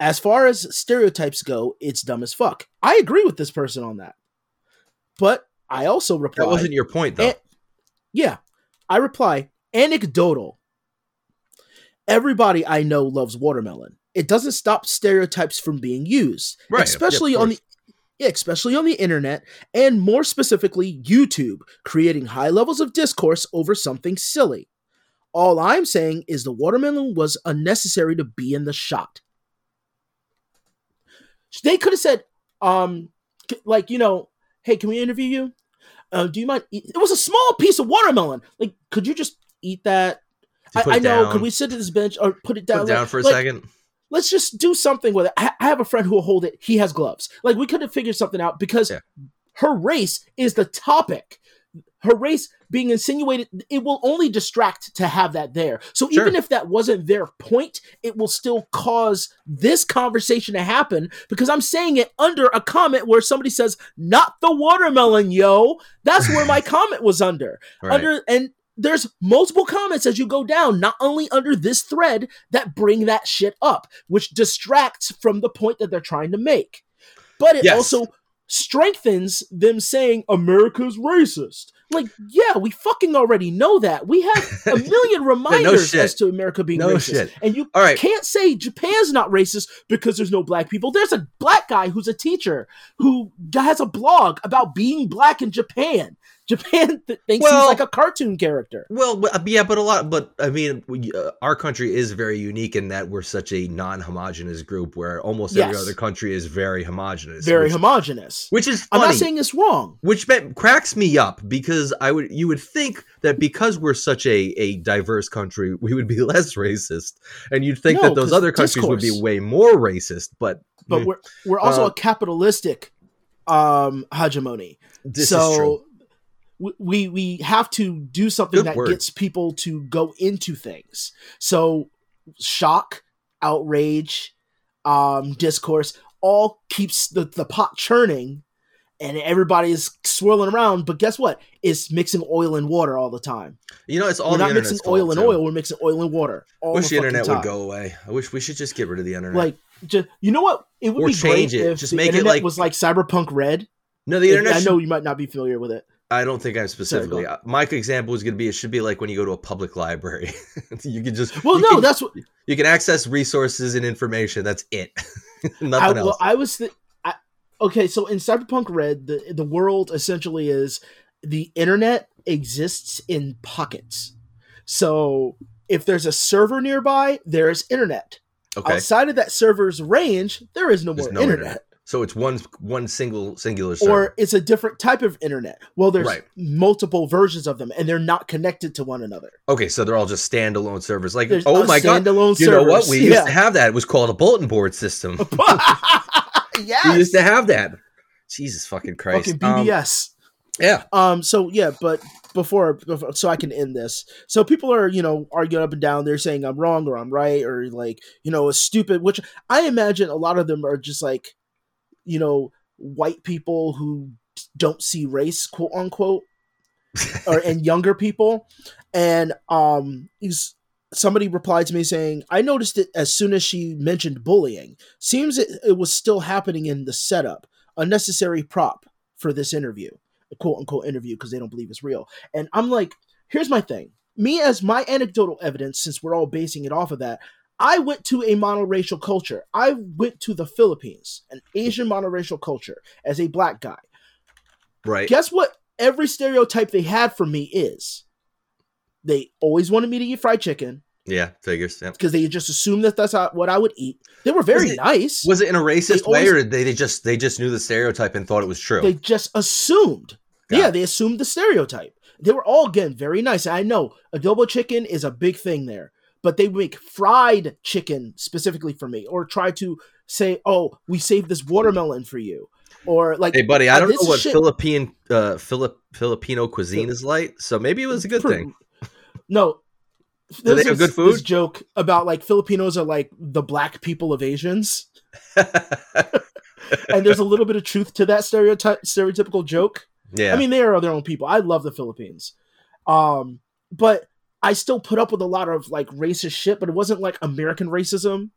As far as stereotypes go, it's dumb as fuck. I agree with this person on that. But I also reply, That wasn't your point though. Yeah, I reply, anecdotal. Everybody I know loves watermelon. It doesn't stop stereotypes from being used, Right, especially of on the. Yeah, especially on the internet and more specifically YouTube, creating high levels of discourse over something silly. All I'm saying is the watermelon was unnecessary to be in the shot. They could have said, um, like, you know, hey, can we interview you? Uh, do you mind? Eat-? It was a small piece of watermelon. Like, could you just eat that? I, I know. down- Could we sit at this bench or put it put down? it down Like- for a like, second? Let's just do something with it. I, I have a friend who will hold it. He has gloves. Like we could have figured something out because Yeah. her race is the topic. Her race being insinuated, it will only distract to have that there. So Sure. even if that wasn't their point, it will still cause this conversation to happen because I'm saying it under a comment where somebody says, "Not the watermelon, yo." That's where my comment was under Right. under and there's multiple comments as you go down not only under this thread that bring that shit up which distracts from the point that they're trying to make but it Yes. also strengthens them saying america's racist like yeah we fucking already know that we have a million reminders shit. as to america being No racist shit. and you All right. can't say japan's not racist because there's no black people there's a black guy who's a teacher who has a blog about being black in japan japan th- thinks Well- he's like a cartoon character Well, uh, yeah, but a lot, but I mean, we, uh, our country is very unique in that we're such a non-homogenous group, where almost every other country is very homogenous. very which, homogenous which is i'm not saying it's wrong which me- cracks me up because I would you would think that because we're such a a diverse country, we would be less racist, and you'd think No, that those other countries would be way more racist. But but mm, we're we're also Uh, a capitalistic um hegemony this so is true. w- we we have to do something Good that word. gets people to go into things so shock outrage um discourse all keeps the, the pot churning and everybody is swirling around but guess what it's mixing oil and water all the time You know, it's all we're the not mixing oil and too. oil we're mixing oil and water all I wish the fucking internet time. would go away. I wish we should just get rid of the internet. like just you know what it would Or be change great it. if Just the make it internet like- was like cyberpunk red no, the If- internet. I know you might not be familiar with it. I don't think I'm specifically. Uh, My example is going to be it should be like when you go to a public library. you can just Well, no, can, that's what you can access resources and information. That's it. I, Nothing well. I was. Th- I, okay, so in Cyberpunk Red, the the world essentially is the internet exists in pockets. So if there's a server nearby, there is internet. okay, Outside of that server's range, there is no There's more no internet. internet. So it's one one single singular server. Or it's a different type of internet. Well, there's Right. multiple versions of them, and they're not connected to one another. okay, so they're all just standalone servers. Like, There's oh a my god, standalone you know what? servers. We used Yeah. to have that. It was called a bulletin board system. yes. We used to have that. Jesus fucking Christ. fucking Um, BBS. yeah. Um. So yeah, but before, before, so I can end this. So people are you know arguing up and down. They're saying I'm wrong or I'm right or like you know it's stupid. Which I imagine a lot of them are just like, you know, white people who don't see race, quote unquote, or and younger people. And um, he's somebody replied to me saying, "I noticed it as soon as she mentioned bullying. Seems it, it was still happening in the setup. Unnecessary prop for this interview, a quote unquote interview, because they don't believe it's real." And I'm like, here's my thing. Me as my anecdotal evidence, since we're all basing it off of that. I went to a monoracial culture. I went to the Philippines, an Asian monoracial culture, as a black guy. Right. Guess what? Every stereotype they had for me is they always wanted me to eat fried chicken. Yeah, figures. Yeah. because they just assumed that that's what I would eat. They were very Was it- nice. Was it in a racist way, always- or they, they just they just knew the stereotype and thought it was true? they just assumed. Got yeah, it. they assumed the stereotype. They were all again very nice. I know adobo chicken is a big thing there, but they make fried chicken specifically for me, or try to say, "Oh, we saved this watermelon for you," or like, hey, buddy, I uh, don't know what shit- Philippine uh, Philip Filipino cuisine is like, so maybe it was a good thing. No. There's they have good food? This joke about like Filipinos are like the black people of Asians, and there's a little bit of truth to that stereotype, stereotypical joke. yeah, I mean, they are their own people. I love the Philippines, um, but I still put up with a lot of like racist shit. But it wasn't like American racism.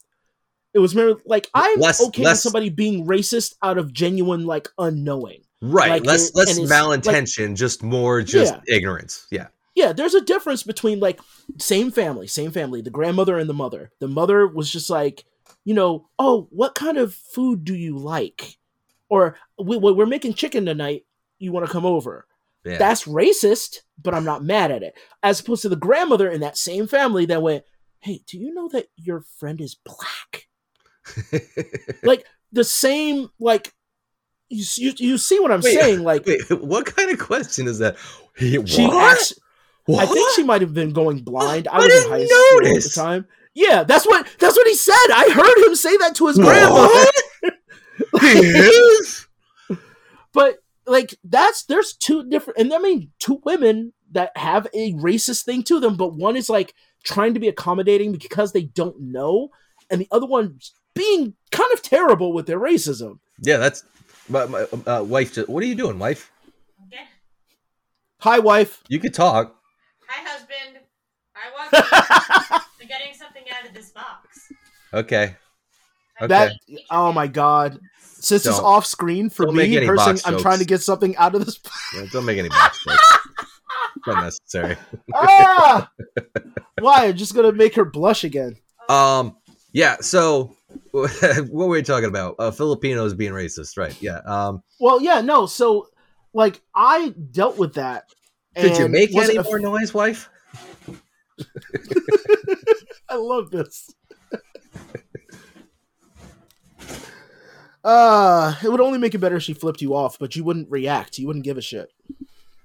It was more like I'm Less- okay with somebody being racist out of genuine like unknowing. right. like less it- less it's, like- malintention, just more just Yeah. ignorance. Yeah, Yeah, there's a difference between like same family, same family, the grandmother and the mother. The mother was just like, you know, oh, what kind of food do you like? Or we- we're making chicken tonight. You want to come over? Yeah. That's racist, but I'm not mad at it. As opposed to the grandmother in that same family that went, hey, do you know that your friend is black? Like the same, like you you, you see what I'm Wait, saying? Like Wait, what kind of question is that? she What? acts. I think she might have been going blind. I, I was in high school at the time. Yeah, that's what that's what he said. I heard him say that to his? He is? But like that's there's two different and I mean two women that have a racist thing to them, but one is like trying to be accommodating because they don't know, and the other one's being kind of terrible with their racism. Yeah, that's my, my uh, wife. Just, what are you doing, wife? Okay. Hi, wife. You could talk. Hi, husband. I want I'm getting something out of this box. Okay. Okay. That oh my god. Since it's Don't. off screen for Don't me, box I'm trying to get something out of this. Yeah, don't make any box jokes. Unnecessary. ah! Why? I'm just gonna make her blush again. Um. Yeah. So, what were we talking about? Uh, Filipinos being racist, right? Yeah. Um. Well, yeah, no. So, like, I dealt with that. Did you make any more noise, wife? I love this. Uh, it would only make it better if she flipped you off, but you wouldn't react. You wouldn't give a shit.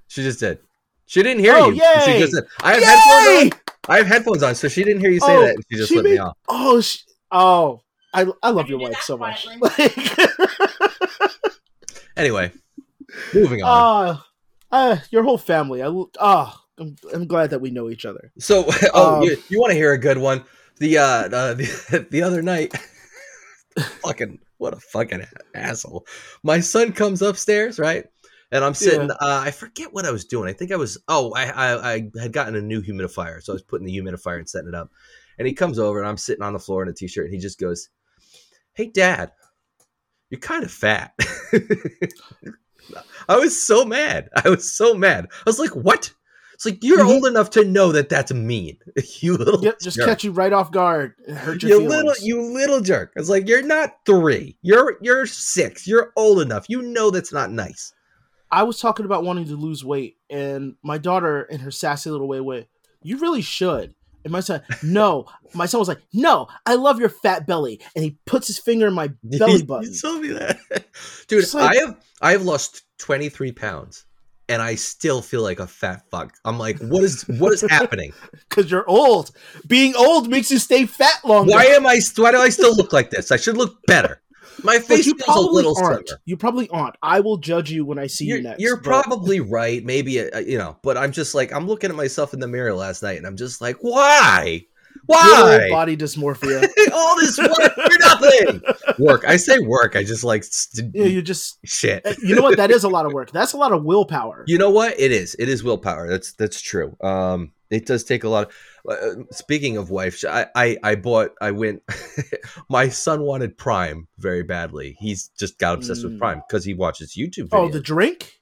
She just did. She didn't hear Oh, you. yay! She just said, I have headphones Yay! on. I have headphones on, so she didn't hear you say Oh, that. And she just she let me off. Oh, sh- oh, I I love I your wife so much. quietly. Anyway, moving on. uh, uh, your whole family. I oh, I'm, I'm glad that we know each other. So, oh, Um, you, you want to hear a good one? The uh, uh the, the other night, fucking what a fucking asshole. My son comes upstairs, right? And I'm sitting. Yeah. Uh, I forget what I was doing. I think I was. Oh, I, I I had gotten a new humidifier, so I was putting the humidifier and setting it up. And he comes over, and I'm sitting on the floor in a t-shirt, and he just goes, "Hey, Dad, you're kind of fat." I was so mad. I was so mad. I was like, "What?" It's like you're Mhm. old enough to know that that's mean. You little Yep, just jerk. catch you right off guard hurt your you feelings. little you little jerk. It's like you're not three. You're you're six. You're old enough. You know that's not nice. I was talking about wanting to lose weight, and my daughter, in her sassy little way, went, "You really should." And my son, no. My son was like, "No, I love your fat belly," and he puts his finger in my belly button. You told me that, dude. Like- I have I have lost twenty three pounds, and I still feel like a fat fuck. I'm like, what is what is happening? Because you're old. Being old makes you stay fat longer. Why am I? Why do I still look like this? I should look better. My But face you feels a probably little aren't. slimmer. You probably aren't. I will judge you when I see You're, you next. you're but probably right. Maybe uh, you know, but I'm just like I'm looking at myself in the mirror last night, and I'm just like, why? You have Why? old body dysmorphia. All this work for nothing. Work. I say work. I just like st- yeah, you just. shit. You know what? That is a lot of work. That's a lot of willpower. You know what? It is. It is willpower. That's that's true. Um, it does take a lot. Of, uh, speaking of wife, I, I I bought. I went. my son wanted Prime very badly. He's just got obsessed with Mm. Prime because he watches YouTube. Oh, the drink?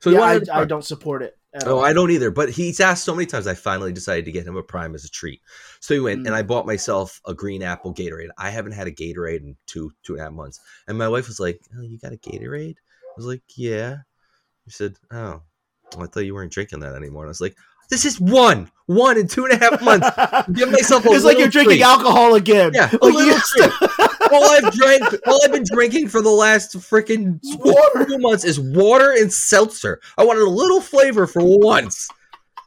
so yeah, wanted I, I don't support it. Oh, all. I don't either. But he's asked so many times. I finally decided to get him a Prime as a treat. So he went Mm. and I bought myself a green apple Gatorade. I haven't had a Gatorade in two two and a half months. And my wife was like, "Oh, you got a Gatorade?" I was like, "Yeah." She said, "Oh, I thought you weren't drinking that anymore." And I was like, This is one, one in two and a half months. Give myself a it's like you're little drinking treat. alcohol again. Yeah, a Like, little treat. All I've drank, all I've been drinking for the last freaking two months is water and seltzer. I wanted a little flavor for once.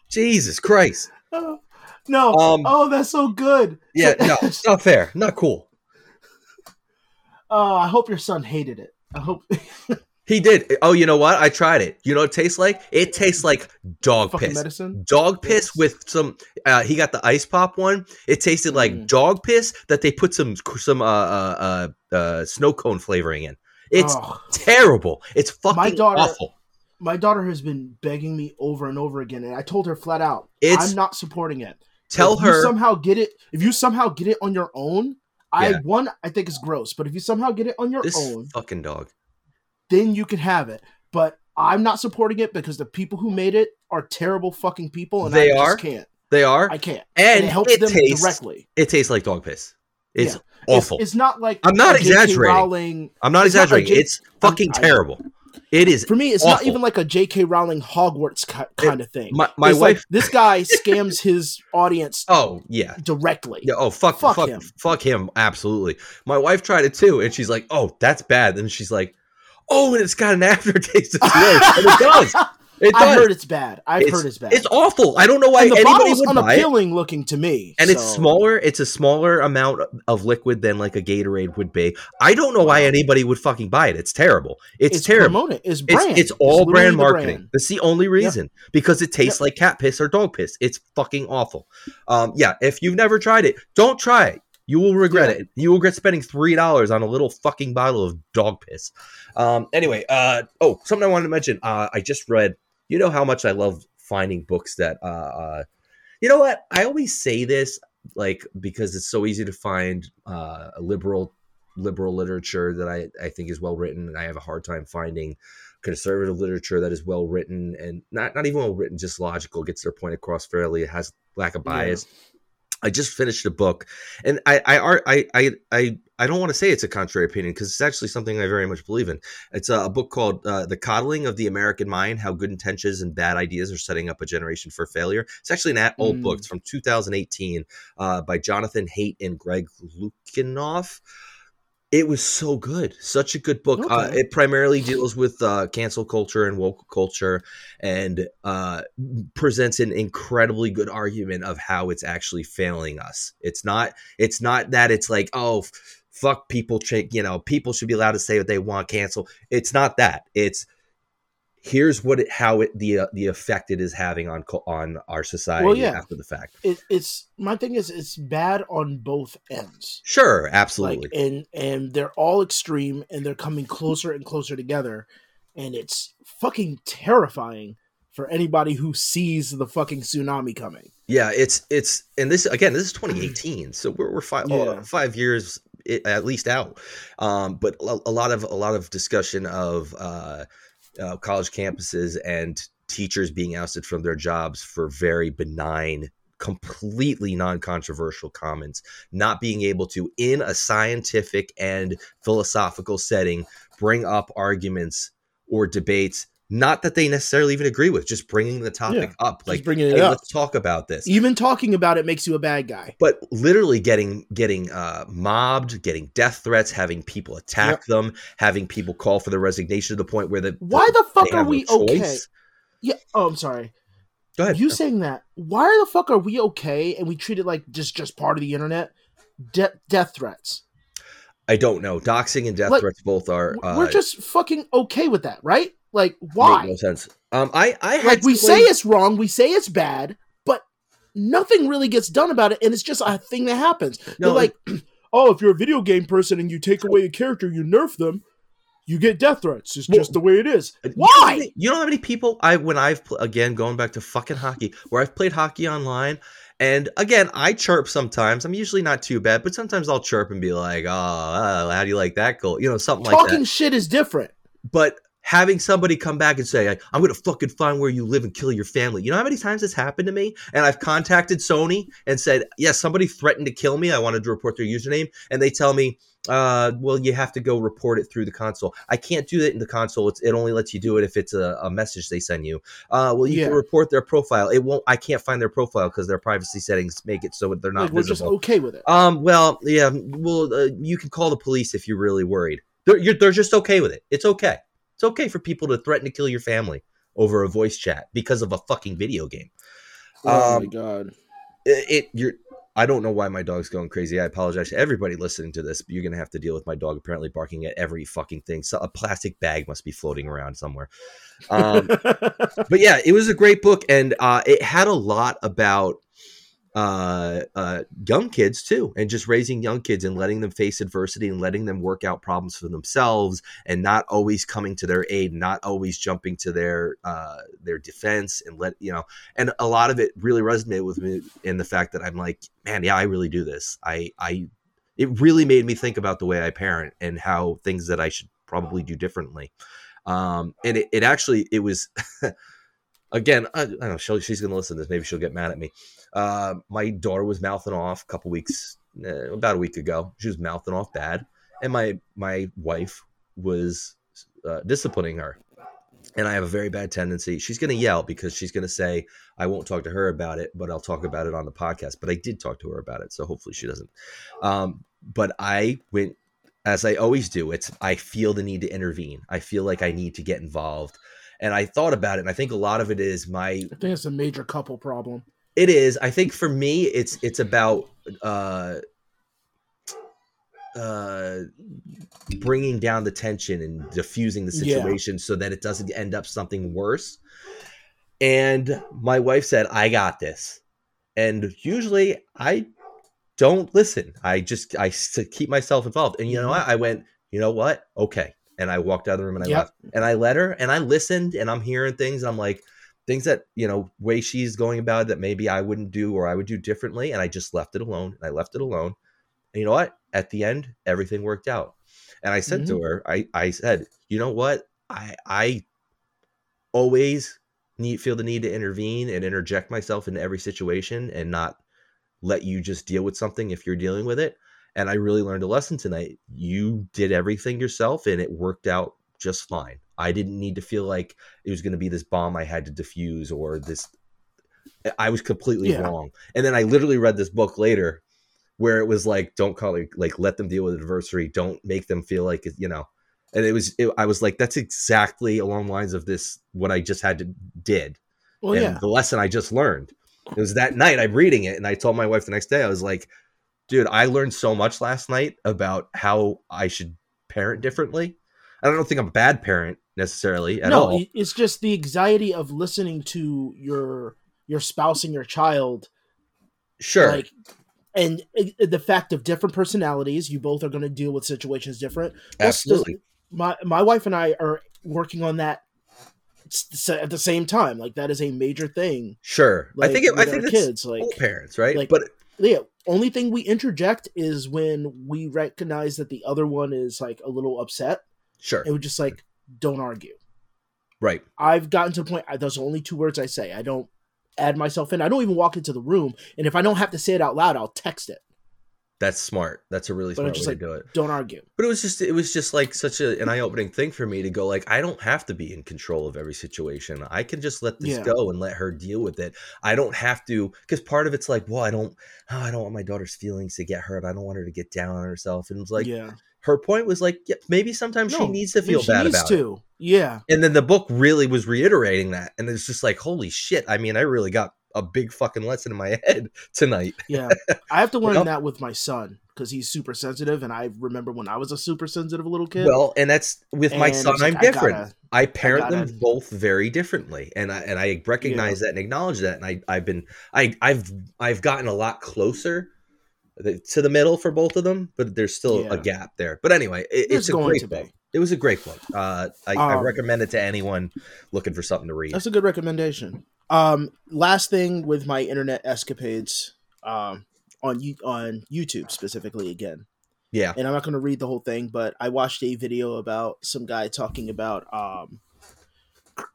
Jesus Christ. no. Um, oh, that's so good. Yeah, no, it's not fair. Not cool. Oh, I hope your son hated it. I hope He did. Oh, you know what? I tried it. You know what it tastes like? It tastes like dog fucking piss. medicine. Dog piss Yes. with some. Uh, he got the ice pop one. It tasted like Mm. dog piss that they put some some uh, uh, uh, uh, snow cone flavoring in. It's Oh. terrible. It's fucking daughter- awful. my daughter has been begging me over and over again, and I told her flat out, It's- I'm not supporting it. Tell if you her. somehow get it. If you somehow get it on your own, I one I think is gross. But if you somehow get it on your own. this own, fucking dog. Then you can have it. But I'm not supporting it because the people who made it are terrible fucking people, and They I are? just can't. They are, I can't. and, it helps it them tastes. directly. It tastes like dog piss. It's Yeah. Awful. It's, not like I'm not exaggerating. Rowling. I'm not it's not like exaggerating. It's fucking I- terrible. It is. For me, it's not even like a J.K. Rowling Hogwarts ki- kind of thing. My, my it's like wife. this guy scams his audience oh yeah. directly. Yeah, oh fuck, Fuck fuck, him. fuck him, absolutely. My wife tried it too, and she's like, "Oh, that's bad." And she's like, "Oh, and it's got an aftertaste that's worse." and it does. It does. I've heard it's bad. I've It's- heard it's bad. It's awful. I don't know why and the anybody bottle's would buy it. unappealing looking to me. And it's smaller. It's a smaller amount of liquid than like a Gatorade would be. I don't know why anybody would fucking buy it. It's terrible. It's, It's terrible. It's It's, brand. it's all literally brand marketing. brand. That's the only reason because it tastes like cat piss or dog piss. It's fucking awful. Um, yeah, if you've never tried it, don't try it. You will regret Yeah. it. You will regret spending three dollars on a little fucking bottle of dog piss. Um, anyway, uh, oh, something I wanted to mention. Uh, I just read. You know how much I love finding books that. Uh, uh, you know what? I always say this like because it's so easy to find uh, liberal liberal literature that I, I think is well written, and I have a hard time finding conservative literature that is well written and not not even well written, just logical, gets their point across fairly, it has lack of Yeah. I just finished a book, and I I I I I, don't want to say it's a contrary opinion because it's actually something I very much believe in. It's a, a book called uh, "The Coddling of the American Mind: How Good Intentions and Bad Ideas Are Setting Up a Generation for Failure." It's actually an old Mm. book. It's from 2018 uh, by Jonathan Haidt and Greg Lukianoff. It was so good, such a good book. Uh, it primarily deals with uh, cancel culture and woke culture, and uh, presents an incredibly good argument of how it's actually failing us. It's not. It's not that it's like oh. Fuck people, you know. People should be allowed to say what they want. Cancel. It's not that. It's here's what it, how it the uh, the effect it is having on on our society Well, yeah. after the fact. It, it's my thing is it's bad on both ends. Sure, absolutely. Like and and they're all extreme and they're coming closer and closer together, and it's fucking terrifying for anybody who sees the fucking tsunami coming. Yeah, it's it's and this again. This is 2018, so we're we're five oh, Yeah. five years at least out. Um, but a, a lot of a lot of discussion of uh, uh, college campuses and teachers being ousted from their jobs for very benign, completely non-controversial comments, not being able to in a scientific and philosophical setting bring up arguments or debates. Not that they necessarily even agree with, just bringing the topic up. Like, bringing it hey, up. let's talk about this Even talking about it makes you a bad guy. but literally getting getting uh, mobbed, getting death threats, having people attack them, having people call for their resignation to the point where the Why the fuck are have no we okay? Yeah. Oh, I'm sorry. Go ahead. You saying that? Why the fuck are we okay and we treat it like just just part of the internet? De- death threats. I don't know. Doxing and death Like, threats both are. Uh, We're just fucking okay with that, right? Like why? make no sense. Um, I I had like we say it's wrong, we say it's bad, but nothing really gets done about it, and it's just a thing that happens. No, They're like, oh, if you're a video game person and you take away a character, you nerf them, you get death threats. It's Well, just the way it is. You know how Why? You know how many people I when I've again going back to fucking hockey where I've played hockey online and again I chirp sometimes. I'm usually not too bad, but sometimes I'll chirp and be like, "Oh, uh, how do you like that goal?" You know, something like that. Talking shit is different. but having somebody come back and say like, i'm gonna fucking find where you live and kill your family you know how many times this happened to me and i've contacted sony and said yes somebody threatened to kill me i wanted to report their username and they tell me uh, well, you have to go report it through the console. I can't do that in the console. It's, it only lets you do it if it's a, a message they send you. Uh, well, you Yeah. can report their profile. It won't. I can't find their profile because their privacy settings make it so they're not Like, we're just okay with it. Um. Well, yeah. Well, uh, you can call the police if you're really worried. They're you're, they're just okay with it. It's okay. It's okay for people to threaten to kill your family over a voice chat because of a fucking video game. oh um, my god. It, it you're. I don't know why my dog's going crazy. I apologize to everybody listening to this. But you're gonna have to deal with my dog apparently barking at every fucking thing. So a plastic bag must be floating around somewhere. Um, but yeah, it was a great book, and uh, it had a lot about uh, uh, young kids too, and just raising young kids and letting them face adversity and letting them work out problems for themselves, and not always coming to their aid, not always jumping to their uh, their defense, and let you know. And a lot of it really resonated with me in the fact that I'm like, man, yeah, I really do this. I I it really made me think about the way I parent and how things that I should probably do differently. Um, and it, it actually it was again I, I don't know she's gonna listen to this maybe she'll get mad at me uh, my daughter was mouthing off a couple weeks uh, about a week ago. She was mouthing off bad. And my my wife was uh, disciplining her. And i have a very bad tendency. She's gonna yell because she's gonna say i won't talk to her about it but i'll talk about it on the podcast. But i did talk to her about it so hopefully she doesn't. Um, but i went as i always do it's i feel the need to intervene. I feel like i need to get involved. And I thought about it, and I think a lot of it is my. I think it's a major couple problem. It is. I think for me, it's it's about uh, uh, bringing down the tension and diffusing the Yeah. situation so that it doesn't end up something worse. And my wife said, "I got this," and usually I don't listen. I just I keep myself involved. And you know what? I went. You know what? Okay. And I walked out of the room and I Yep. left. And I let her and I listened and I'm hearing things. And I'm like, things that, you know, way she's going about it that maybe I wouldn't do or I would do differently. And I just left it alone. And I left it alone. And you know what? At the end, everything worked out. And I said to mm-hmm. her, I, I said, you know what? I I always need feel the need to intervene and interject myself into every situation and not let you just deal with something if you're dealing with it. And I really learned a lesson tonight. You did everything yourself and it worked out just fine. I didn't need to feel like it was going to be this bomb I had to defuse or this. I was completely Yeah. wrong. And then I literally read this book later where it was like, don't call it, like, let them deal with adversity. Don't make them feel like, you know, and it was, it, I was like, that's exactly along the lines of this, what I just had to did Well, and yeah. the lesson I just learned. It was that night I'm reading it, and I told my wife the next day, I was like, dude, I learned so much last night about how I should parent differently. And I don't think I'm a bad parent necessarily at no, all. it- it's just the anxiety of listening to your your spouse and your child, Sure. like, and the fact of different personalities. You both are going to deal with situations different. Absolutely. my my wife and I are working on that at the same time. Like that is a major thing. Sure. Like, I think it, I think kids, like parents, right? like- but yeah. Only thing we interject is when we recognize that the other one is like a little upset, sure. and we just like don't argue. Right. I've gotten to the point. I, those are only two words I say. I don't add myself in. I don't even walk into the room, and if I don't have to say it out loud, I'll text it. That's smart. That's a really But smart way just to like- do it. Don't argue. But it was just it was just like such a, an eye opening thing for me to go like I don't have to be in control of every situation. I can just let this Yeah. go and let her deal with it. I don't have to because part of it's like, well, I don't oh, I don't want my daughter's feelings to get hurt. I don't want her to get down on herself. And it's like yeah, her point was like, yeah, maybe sometimes she needs to feel she bad needs about it. Yeah, And then the book really was reiterating that. And it's just like, holy shit. I mean, I really got a big fucking lesson in my head tonight. yeah. I have to learn that with my son because he's super sensitive, and I remember when I was a super sensitive little kid. Well, and that's with my son, like, I'm I different. gotta- I parent gotta- them both very differently, and I and I recognize that and acknowledge that, and I I've been I I've I've gotten a lot closer to the middle for both of them, but there's still Yeah. a gap there. But anyway, it, There's it's a going great to book. It was a great book. Uh, I, I Um, recommend it to anyone looking for something to read. That's a good recommendation. Um, last thing with my internet escapades, um, on you on YouTube specifically again, Yeah, and I'm not going to read the whole thing, but I watched a video about some guy talking about um,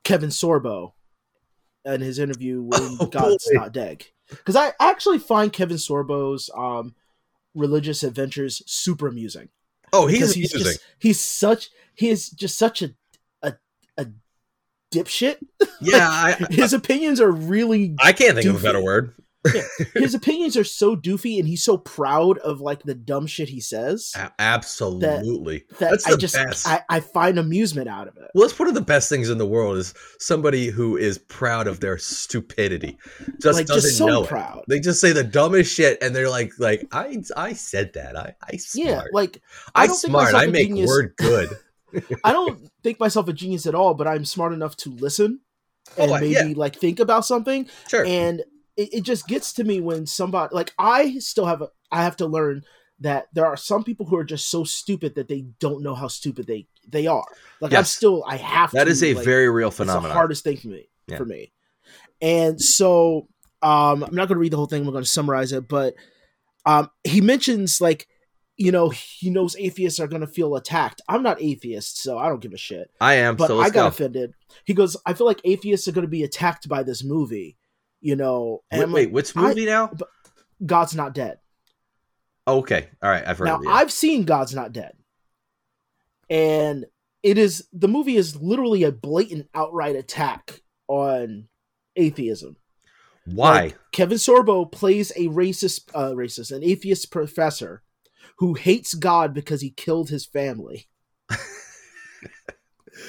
Kevin Sorbo and his interview with Oh, God's boy. Not Dead. Because I actually find Kevin Sorbo's um, religious adventures super amusing. Oh, he's he's amusing. just he's such he is just such a a a dipshit. yeah, I, His opinions are really I can't think of a better word. His opinions are so doofy, and he's so proud of like the dumb shit he says A- absolutely. that That's I the just best. I, I find amusement out of it. Well, it's one of the best things in the world is somebody who is proud of their stupidity. Just like doesn't just so know it. proud. They just say the dumbest shit, and they're like, "Like I, I said that. I, I smart. Yeah, like I I don't think smart. I make genius. word good." I don't think myself a genius at all, but I'm smart enough to listen oh, and Oh, maybe yeah. like think about something. sure. And it, it just gets to me when somebody like I still have a I have to learn that there are some people who are just so stupid that they don't know how stupid they they are. Like I'm still I have that to. is a like, very real it's the hardest thing for me Yeah. for me. And so um I'm not going to read the whole thing. I'm going to summarize it, but um he mentions like you know he knows atheists are going to feel attacked. I'm not atheist, so I don't give a shit. I am. But so I got go. offended. He goes, I feel like atheists are going to be attacked by this movie. You know, and Wait, wait, like, which I- movie now? God's not dead. Oh, okay, all right. I've heard Now. I've seen God's not dead, and it is the movie is literally a blatant, outright attack on atheism. Why? Like, Kevin Sorbo plays a racist, uh, racist, an atheist professor who hates God because he killed his family.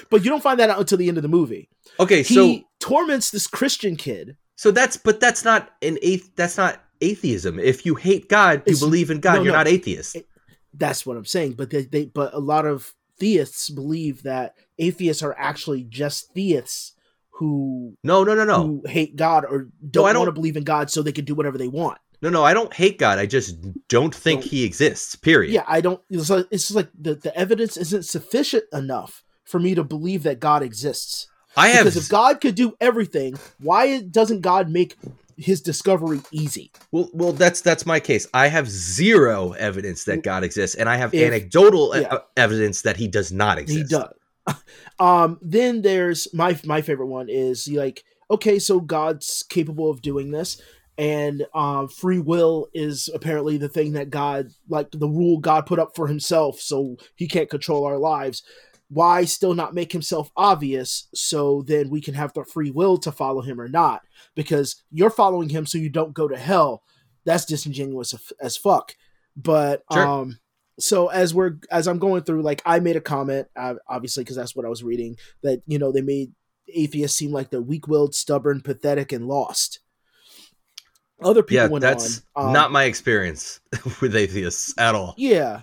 but you don't find that out until the end of the movie. okay, so He so torments this Christian kid. So that's but that's not an ath. That's not atheism. If you hate God, you It's- believe in God. no, you're no. not atheist. It- That's what I'm saying. But they, they, but a lot of theists believe that atheists are actually just theists who no, no, no, no, who hate God or don't, want don't- want to believe in God so they can do whatever they want. no, no. I don't hate God. I just don't think Don't- He exists. Period. Yeah, I don't. It's like, it's like the, the evidence isn't sufficient enough for me to believe that God exists. I have. Because if God could do everything, why doesn't God make his discovery easy? Well, well, that's that's my case. I have zero evidence that God exists, and I have If- anecdotal yeah. evidence that He does not exist. He does. um, then there's my my favorite one is like okay, so God's capable of doing this, and um, free will is apparently the thing that God like the rule God put up for Himself, so He can't control our lives. Why still not make Himself obvious so then we can have the free will to follow Him or not? Because you're following Him so you don't go to hell. That's disingenuous as- fuck. But Sure. um, so as we're as I'm going through, like I made a comment, uh, obviously because that's what I was reading, that you know they made atheists seem like they're weak-willed, stubborn, pathetic, and lost. Other people Yeah, went that's on. um, not my experience with atheists at all. Yeah.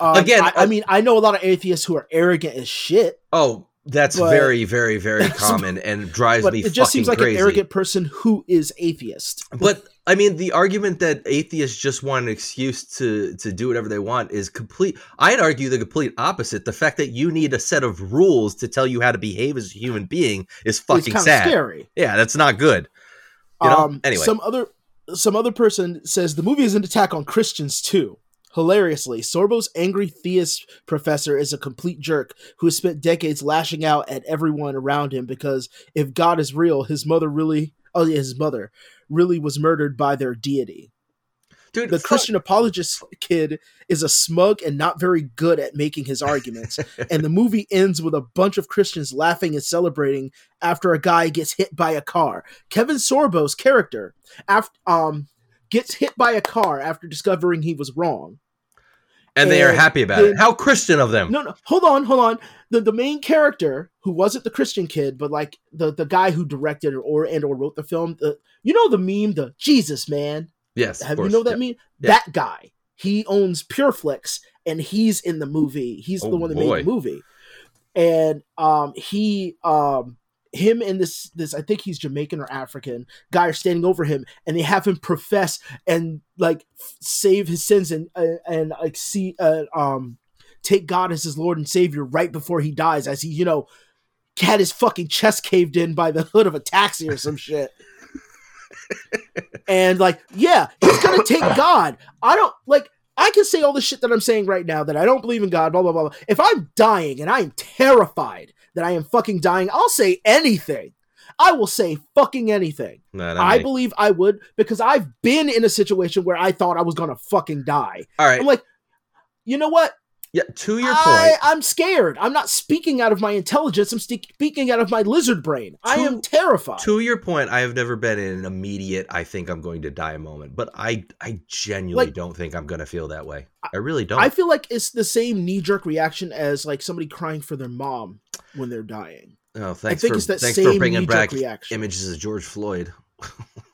Um, Again, I, I uh, mean, I know a lot of atheists who are arrogant as shit, Oh, that's very, very, very common and drives but me it just seems like crazy. an arrogant person who is atheist. But I mean, the argument that atheists just want an excuse to to do whatever they want is complete. I'd argue the complete opposite. The fact that you need a set of rules to tell you how to behave as a human being is fucking sad. scary. Yeah, that's not good. You know? Um, Anyway. some other some other person says the movie is an attack on Christians too. Hilariously, Sorbo's angry theist professor is a complete jerk who has spent decades lashing out at everyone around him because if God is real, his mother really oh yeah, his mother really was murdered by their deity. Dude, The fuck- Christian apologist kid is a smug and not very good at making his arguments. and the movie ends with a bunch of Christians laughing and celebrating after a guy gets hit by a car. Kevin Sorbo's character after um gets hit by a car after discovering he was wrong. and they are happy about then- it. How Christian of them. No, no, hold on, hold on. The the main character who wasn't the Christian kid, but like the the guy who directed or and or wrote the film, the you know the meme, the Jesus man. yes, of Have you know that Yeah. meme? Yeah. That guy. He owns Pureflix and he's in the movie. He's Oh, the one that boy. made the movie. And um he um him and this this I think he's Jamaican or African guy are standing over him and they have him profess and like f- save his sins and uh, and like see uh, um take God as his Lord and Savior right before he dies as he you know had his fucking chest caved in by the hood of a taxi or some shit. and like, yeah, he's gonna take God. I don't like. I can say all the shit that I'm saying right now that I don't believe in God. Blah blah blah. blah. If I'm dying and I am terrified that I am fucking dying, I'll say anything. I will say fucking anything. Not I believe I would because I've been in a situation where I thought I was gonna fucking die. All right. I'm like, you know what? Yeah, to your I, point. I'm scared. I'm not speaking out of my intelligence. I'm speaking out of my lizard brain. I am terrified. To your point, I have never been in an immediate "I think I'm going to die" moment, but I I genuinely Like- don't think I'm going to feel that way. I really don't. I feel like it's the same knee jerk reaction as like somebody crying for their mom when they're dying. oh, thanks think for it's that thanks same for bringing back reaction. images of George Floyd.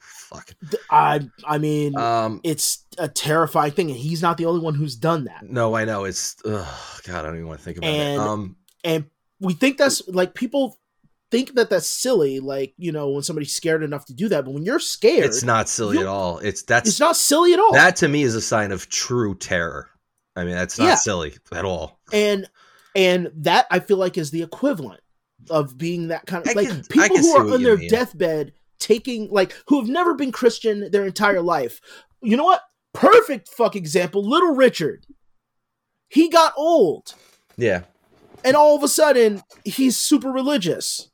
Fuck. I I mean, Um, it's a terrifying thing, and he's not the only one who's done that. no, I know it's. Ugh, God, I don't even want to think about And- it. Um, And we think that's like people think that that's silly, like you know when somebody's scared enough to do that. But when you're scared, it's not silly at all. It's that's it's not silly at all. that to me is a sign of true terror. I mean, that's not Yeah. silly at all. and and that I feel like is the equivalent of being that kind of I like can- people who are on their mean. deathbed taking like who have never been Christian their entire life. You know what? Perfect fuck example. Little Richard. He got old, Yeah, and all of a sudden he's super religious.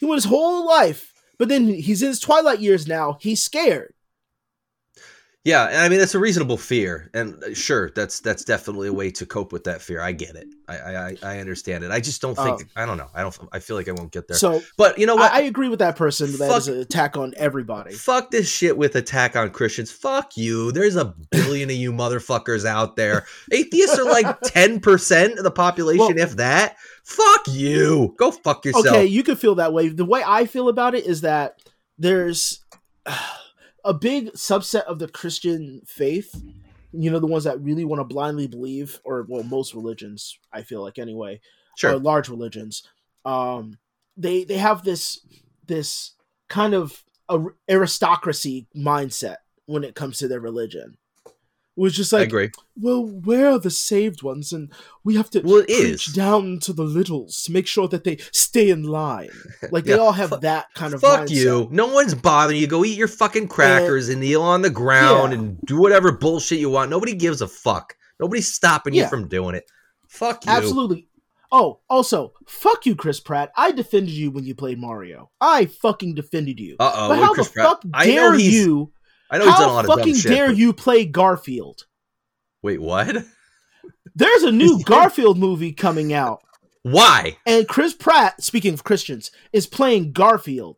He went his whole life, but then he's in his twilight years now. He's scared. Yeah. And I mean, that's a reasonable fear, and uh, sure, that's that's definitely a way to cope with that fear. I get it. I I, I- I understand it. I just don't think. Um, I don't know. I don't. I feel like I won't get there. So but you know what? I, I agree with that person. That Fuck- is an attack on everybody. Fuck this shit with attack on Christians. Fuck you. There's a billion of you motherfuckers out there. Atheists are like 10% of the population, Well- if that. Fuck you. Go fuck yourself. Okay, you can feel that way. The way I feel about it is that there's a big subset of the Christian faith, you know, the ones that really want to blindly believe, or well, most religions, I feel like anyway, Sure. or large religions, um, they they have this this kind of aristocracy mindset when it comes to their religion. Was just I like, agree. well, we're the saved ones, and we have to Well, is. down to the littles to make sure that they stay in line. Like they all have fu- that kind of Fuck mindset. you. No one's bothering you. Go eat your fucking crackers and kneel on the ground Yeah. and do whatever bullshit you want. Nobody gives a fuck. Nobody's stopping you from doing it. Fuck you. Absolutely. Oh, also, fuck you, Chris Pratt. I defended you when you played Mario. I fucking defended you. Uh oh. but how the fuck I know dare you? I know he's done a How lot of fucking shit. dare but- you play Garfield? Wait, what? There's a new Garfield movie coming out, Why? and Chris Pratt, speaking of Christians, is playing Garfield.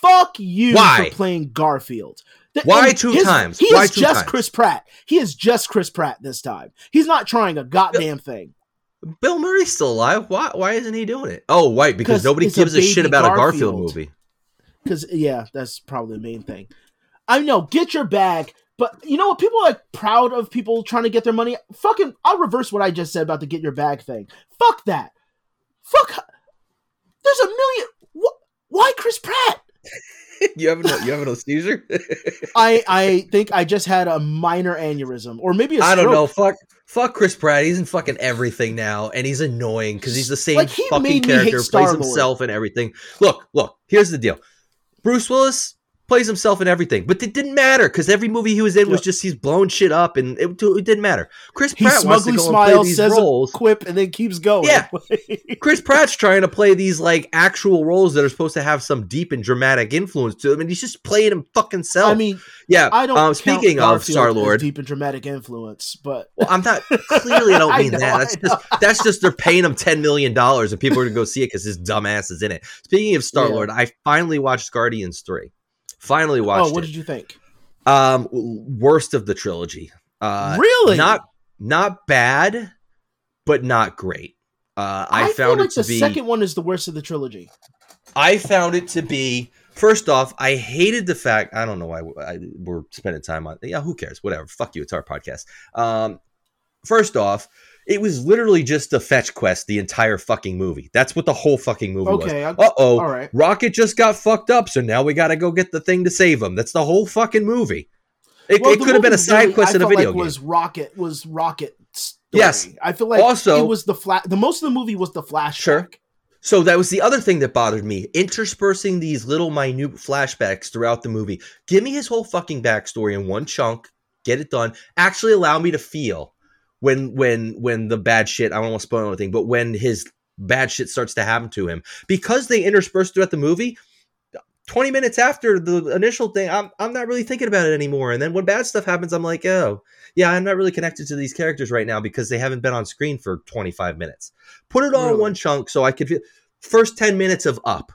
Fuck you Why? for playing Garfield. Why two his- times? He Why is just times? Chris Pratt. He is just Chris Pratt this time. He's not trying a goddamn thing. Bill Murray's still alive. Why? Why isn't he doing it? Oh, right, because nobody it's a gives a, shit about a Garfield Garfield. movie. Because yeah, that's probably the main thing. I know, get your bag, but you know what? People are like proud of people trying to get their money. Fucking, I'll reverse what I just said about the get your bag thing. Fuck that. Fuck. There's a million. Wh- why Chris Pratt? you have no, you have no seizure. I I think I just had a minor aneurysm, or maybe I don't know. Fuck, fuck Chris Pratt. He's in fucking everything now, and he's annoying because he's the same Like, he fucking made me hate character, plays himself and everything. Look, look. Here's the deal. Bruce Willis plays himself in everything, but it didn't matter because every movie he was in was just he's blowing shit up, and it, it didn't matter. Chris He Pratt smugly go and play smiles, says roles. a quip, and then keeps going. Yeah. Chris Pratt's trying to play these like actual roles that are supposed to have some deep and dramatic influence to them, and he's just playing him fucking self. I mean, yeah. I don't. Um, speaking of Star Lord, deep and dramatic influence, but well, I'm not clearly. I don't I mean know, that. That's just that's just they're paying him ten million dollars, and people are gonna go see it because his dumbass is in it. Speaking of Star Lord, I finally watched Guardians three. Finally watched oh, what it. did you think? Um, worst of the trilogy. Uh, really? not not bad, but not great. Uh, I, I, found like it to the be. second one is the worst of the trilogy. I found it to be. First off, I hated the fact. I don't know why I, we're spending time on. Yeah, who cares? Whatever. Fuck you. It's our podcast. Um, first off, it was literally just a fetch quest the entire fucking movie. That's what the whole fucking movie Okay, was. Uh oh. right. Rocket just got fucked up, so now we got to go get the thing to save him. That's the whole fucking movie. It, Well, it could have been a side quest I in a video like game. Was Rocket was Rocket? Story. Yes. I feel like Also- it was the flat. The most of the movie was the flashback. Sure. So that was the other thing that bothered me, interspersing these little minute flashbacks throughout the movie. Give me his whole fucking backstory in one chunk, get it done. Actually allow me to feel when when when the bad shit, I don't want to spoil anything, but when his bad shit starts to happen to him. Because they intersperse throughout the movie, 20 minutes after the initial thing, I'm I'm not really thinking about it anymore. And then when bad stuff happens, I'm like, oh, yeah, I'm not really connected to these characters right now because they haven't been on screen for 25 minutes. Put it all in one chunk so I could feel first 10 minutes of up.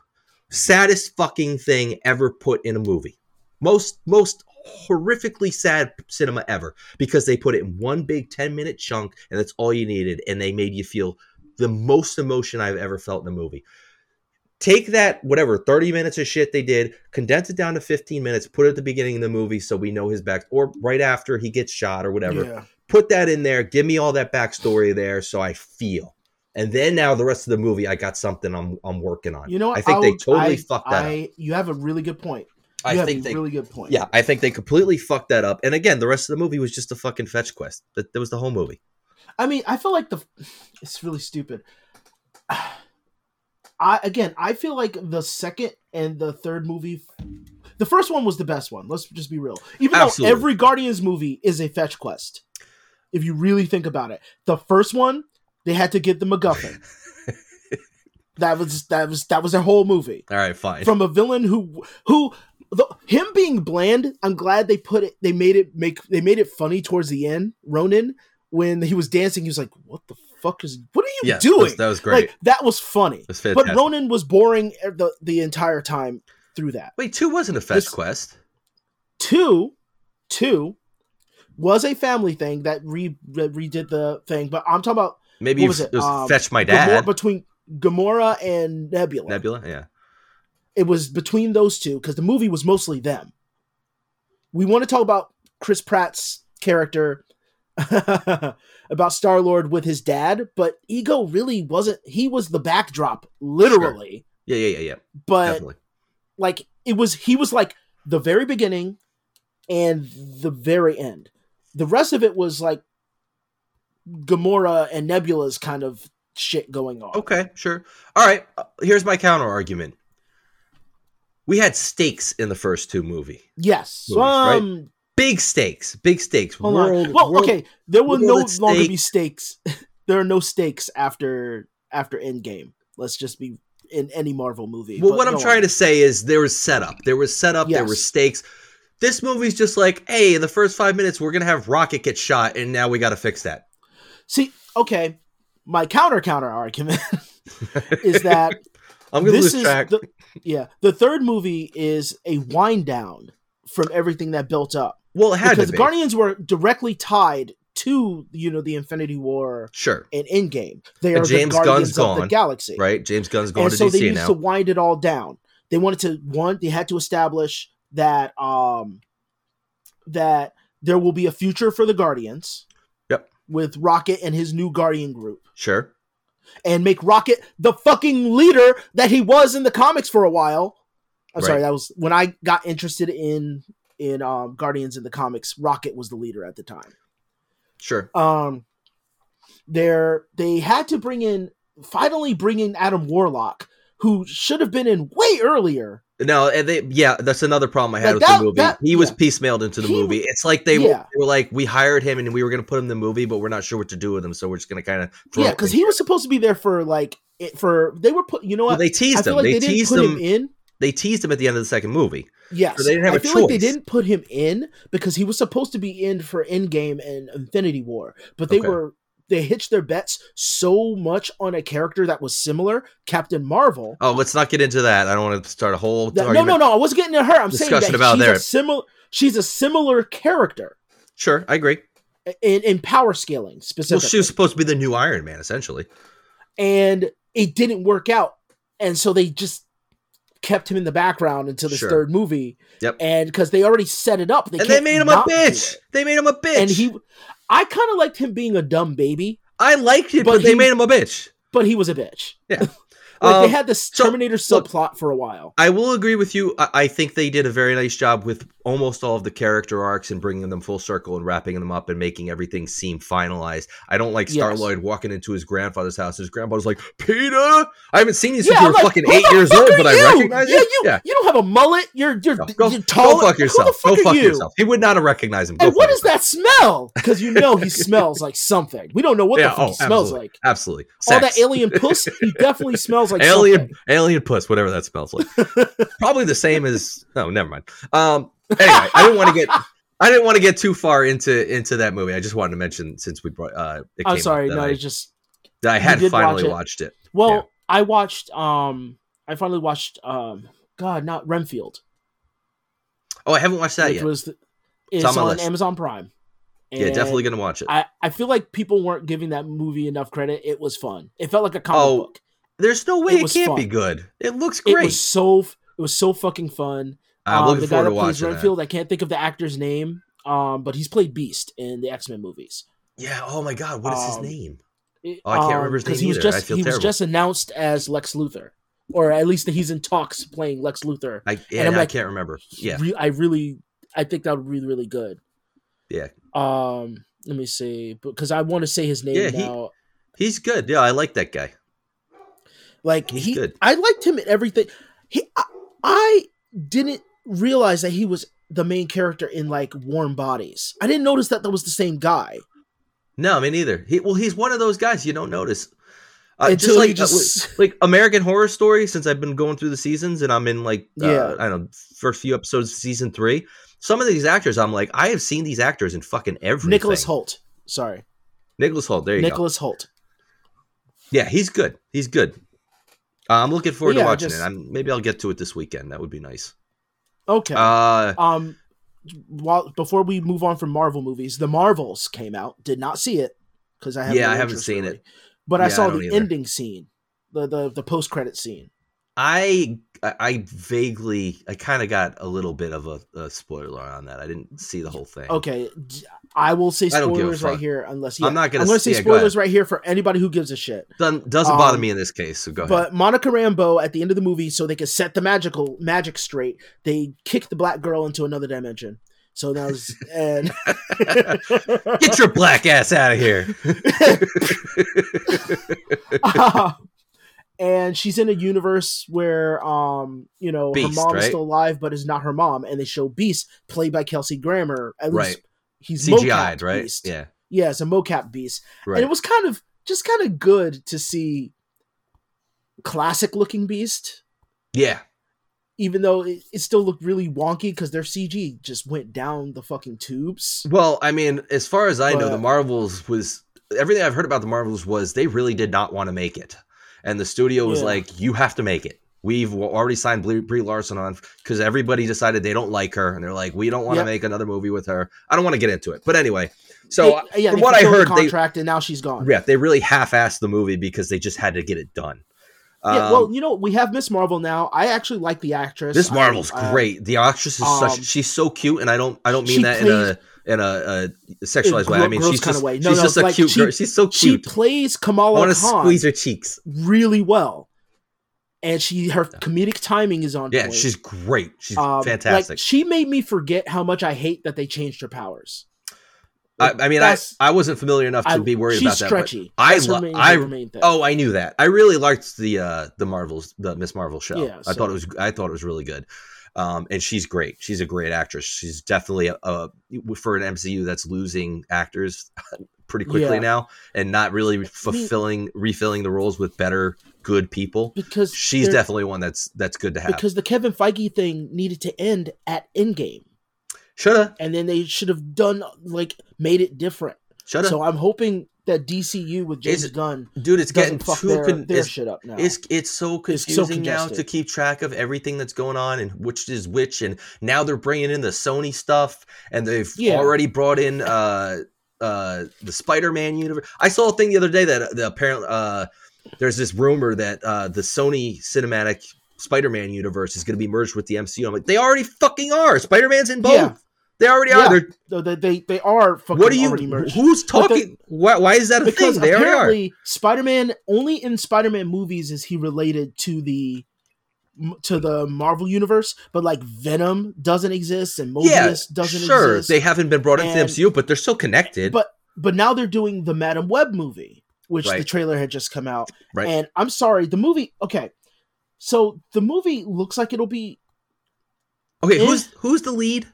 Saddest fucking thing ever put in a movie. Most most horrifically sad cinema ever because they put it in one big 10 minute chunk and that's all you needed and they made you feel the most emotion I've ever felt in a movie take that whatever 30 minutes of shit they did condense it down to 15 minutes put it at the beginning of the movie so we know his back or right after he gets shot or whatever Yeah. put that in there give me all that backstory there so i feel and then now the rest of the movie i got something i'm, I'm working on You know what? i think they I'll- totally I- fucked that up I, You have a really good point. You i have think a they really good point. yeah i think they completely fucked that up and again the rest of the movie was just a fucking fetch quest that, that was the whole movie I mean, I feel like the it's really stupid. I again, I feel like the second and the third movie, the first one was the best one. Let's just be real. Even Absolutely. though every Guardians movie is a fetch quest, if you really think about it, the first one they had to get the MacGuffin. that was that was that was their whole movie all right fine from a villain who who the, him being bland i'm glad they put it they made it make they made it funny towards the end ronan when he was dancing he was like what the fuck is what are you yes, doing that was, that was great. like that was funny. That's but ronan was boring the the entire time through that. Wait two wasn't a fetch This- quest. Two two was a family thing that re, that redid the thing but i'm talking about maybe what was it? it was Um, fetch my Gamora, dad. between gamora and nebula. Nebula yeah it was between those two because the movie was mostly them. We want to talk about Chris Pratt's character about Star Lord with his dad, but Ego really wasn't. He was the backdrop, literally. yeah yeah yeah yeah But definitely like it was, he was like the very beginning and the very end. The rest of it was like Gamora and Nebula's kind of shit going on. Okay, sure. All right. uh, Here's my counter argument. We had stakes in the first two movie. Yes. Movies, right? um. Big stakes. Big stakes. Hold World- on. Well, world- okay. There will no longer be stakes. there are no stakes after after Endgame. Let's just be in any Marvel movie. Well, what I'm trying to say is there was setup. There was setup. There were stakes. This movie's just like, hey, in the first five minutes, we're gonna have Rocket get shot, and now we got to fix that. see. Okay, my counter counter argument is that I'm gonna this lose is track. the yeah the third movie is a wind down from everything that built up well, it had because to be. Guardians were directly tied to you know the Infinity War sure, and Endgame. They And are James the Guardians Gunn's of the galaxy, right? James Gunn's going and to so they used now. to wind it all down. They wanted to one. They had to establish that um that there will be a future for the Guardians. Yep. With Rocket and his new Guardian group, Sure. And make Rocket the fucking leader that he was in the comics for a while. I'm sorry, that was when I got interested in in um, Guardians in the comics. Rocket was the leader at the time Sure. um they're they had to bring in finally bring in Adam Warlock who should have been in way earlier. No, and they yeah, that's another problem I had Like with that- the movie. that- he was piecemealed into the He- movie. It's like they, Yeah. were, they were like, we hired him and we were going to put him in the movie, but we're not sure what to do with him, so we're just going to kind of yeah, because he was supposed to be there for like it, for they were put you know well, what they I teased him. like they they, didn't teased put him. him in. They teased him at the end of the second movie. Yes, So they didn't have I a feel like they didn't put him in because he was supposed to be in for Endgame and Infinity War, but they Okay. were they hitched their bets so much on a character that was similar, Captain Marvel. Oh, let's not get into that. I don't want to start a whole that- no, no, no. I wasn't getting to her. I'm saying that about she's there. a similar. She's a similar character. Sure, I agree. in, in power scaling Well, specifically. she was supposed to be the new Iron Man, essentially. and it didn't work out. And so they just kept him in the background until the Sure. third movie. Yep. And because they already set it up, they and they made him a bitch. They made him a bitch. And he, I kind of liked him being a dumb baby, I liked it, but but, they he- made him a bitch. but he was a bitch. Yeah. like Um, they had this so, Terminator look, subplot for a while. I will agree with you. I, I think they did a very nice job with almost all of the character arcs and bringing them full circle and wrapping them up and making everything seem finalized. I don't like Yes. Star Lord walking into his grandfather's house. His grandfather's like, Peter. I haven't seen you since Yeah, you were like, fucking eight years old, but I recognize yeah, you. You, Yeah. you don't have a mullet. You're you're No, go, you're tall. go fuck yourself. Fuck go fuck you? yourself. He would not have recognized him. Go And what fuck that smell? Because you know he smells like something. We don't know what Yeah, the fuck oh, he smells absolutely. like. Absolutely. All that alien puss, he definitely smells like alien something. alien puss, whatever that smells like. Probably the same as oh, never mind. Um anyway, I didn't want to get I didn't want to get too far into into that movie. I just wanted to mention since we brought uh it I'm came sorry, no, I, it's just I had did watch finally it. watched it. well, Yeah. I watched um I finally watched um God, not Renfield. Oh, I haven't watched that yet. was the, It's it's on on. Amazon Prime. yeah, definitely gonna watch it. I, I feel like people weren't giving that movie enough credit. It was fun. It felt like a comic Oh, book. There's no way it it, can't fun. be good. It looks It great. was so it was so fucking fun. Um, looking the guy that plays watching that. Renfield, I can't think of the actor's name, um, but he's played Beast in the X Men movies. Yeah. Oh my god, what is his Um, name? Oh, I can't remember his because name he was either. Just he was just announced as Lex Luthor, or at least that he's in talks playing Lex Luthor. I yeah, I'm I like, can't remember. Yeah. Re- I really, I think that would be really, really good. Yeah. Um, let me see, because I want to say his name Yeah, he- now. He's good. Yeah, I like that guy. Like He's he, good. I liked him in everything. He, I, I didn't realize that he was the main character in like Warm Bodies. I didn't notice that that was the same guy No, me neither. He well, he's one of those guys you don't notice. Uh, until just like just. uh, like American Horror Story. Since I've been going through the seasons and I'm in like uh, Yeah. I don't know first few episodes of season three. Some of these actors, I'm like, I have seen these actors in fucking everything. Nicholas Hoult. Sorry, Nicholas Hoult. There you go. Nicholas Hoult. Yeah, he's good. He's good. Uh, I'm looking forward Yeah, to watching just- it. I'm, maybe I'll get to it this weekend. That would be nice. Okay. Uh, um, while before we move on from Marvel movies, the Marvels came out. Did not see it because I have Yeah, no I haven't seen really. it. But Yeah, I I saw don't the either. ending scene, the the the post credit scene. I I I vaguely I kind of got a little bit of a, a spoiler on that. I didn't see the whole thing. Okay, I will say I don't give a spoilers right here unless I'm not gonna I'm going to say yeah, go spoilers right here for anybody who gives a shit. Doesn't, doesn't bother Um, me in this case. So go ahead. But Monica Rambeau at the end of the movie, so they could set the magical magic straight, they kick the black girl into another dimension. So that was and Get your black ass out of here. and she's in a universe where um you know Beast, her mom is right? still alive but is not her mom and they show beast played by kelsey grammer at Right. least he's CGI'd, right? beast. Yeah. yeah it's a mocap beast Right. and it was kind of just kind of good to see classic looking beast yeah. even though it, it still looked really wonky because their cg just went down the fucking tubes Well, I mean, as far as I know, the Marvels was everything I've heard about the Marvels was they really did not want to make it, and the studio was Yeah. like, "You have to make it." We've already signed Brie, Larson on because everybody decided they don't like her, and they're like, "We don't want to Yep. make another movie with her." I don't want to get into it, but anyway. So uh, They- yeah from what I fulfilled the heard, they contract and now she's gone yeah they really half-assed the movie because they just had to get it done. yeah Um, well you know we have miss marvel now i actually like the actress Miss Marvel's I- great. The actress is um, such she's so cute, and I don't I don't mean that in a in a, a sexualized way. I mean she's just way. No, she's no, just a like, cute she- girl. She's so she cute. plays I want to squeeze her cheeks. really well, and she her comedic timing is on Yeah, point. she's great. She's Um, fantastic. Like, she made me forget how much I hate that they changed her powers. I, I mean, I, I wasn't familiar enough to I- be worried about that. stretchy. I lo- main- I- oh, I knew that. I really liked the uh the Marvels, the Miss Marvel show. Yeah, I so- thought it was I thought it was really good. Um, and she's great. She's a great actress. She's definitely a, a for an MCU that's losing actors pretty quickly Yeah. now and not really fulfilling refilling the roles with better good people. because She's definitely one that's that's good to have. because the Kevin Feige thing needed to end at Endgame, Shoulda, and then they should have done like made it different. shoulda, So I'm hoping that DCU with James Is- Gunn dude. It's getting too their, con- their it's- shit up now. It's it's so It's so confusing now to keep track of everything that's going on and which is which, and now they're bringing in the Sony stuff, and they've Yeah. already brought in uh uh the Spider-Man universe. I saw a thing the other day that the apparent uh there's this rumor that uh the Sony cinematic Spider-Man universe is going to be merged with the MCU. I'm like, they already fucking are. Spider-Man's in both. Yeah. They already Yeah. are. They're, they, they they are fucking what are you? already merged. Who's talking? why, why is that a because thing? They are. apparently Spider-Man only in Spider-Man movies is he related to the to the Marvel universe, but like Venom doesn't exist and Mobius yeah, doesn't sure. exist. They haven't been brought into the MCU, but they're still connected. but but now they're doing the Madame Web movie, which the trailer had just come out. Right. And I'm sorry, the movie. Okay, so the movie looks like it'll be okay, who's who's the lead?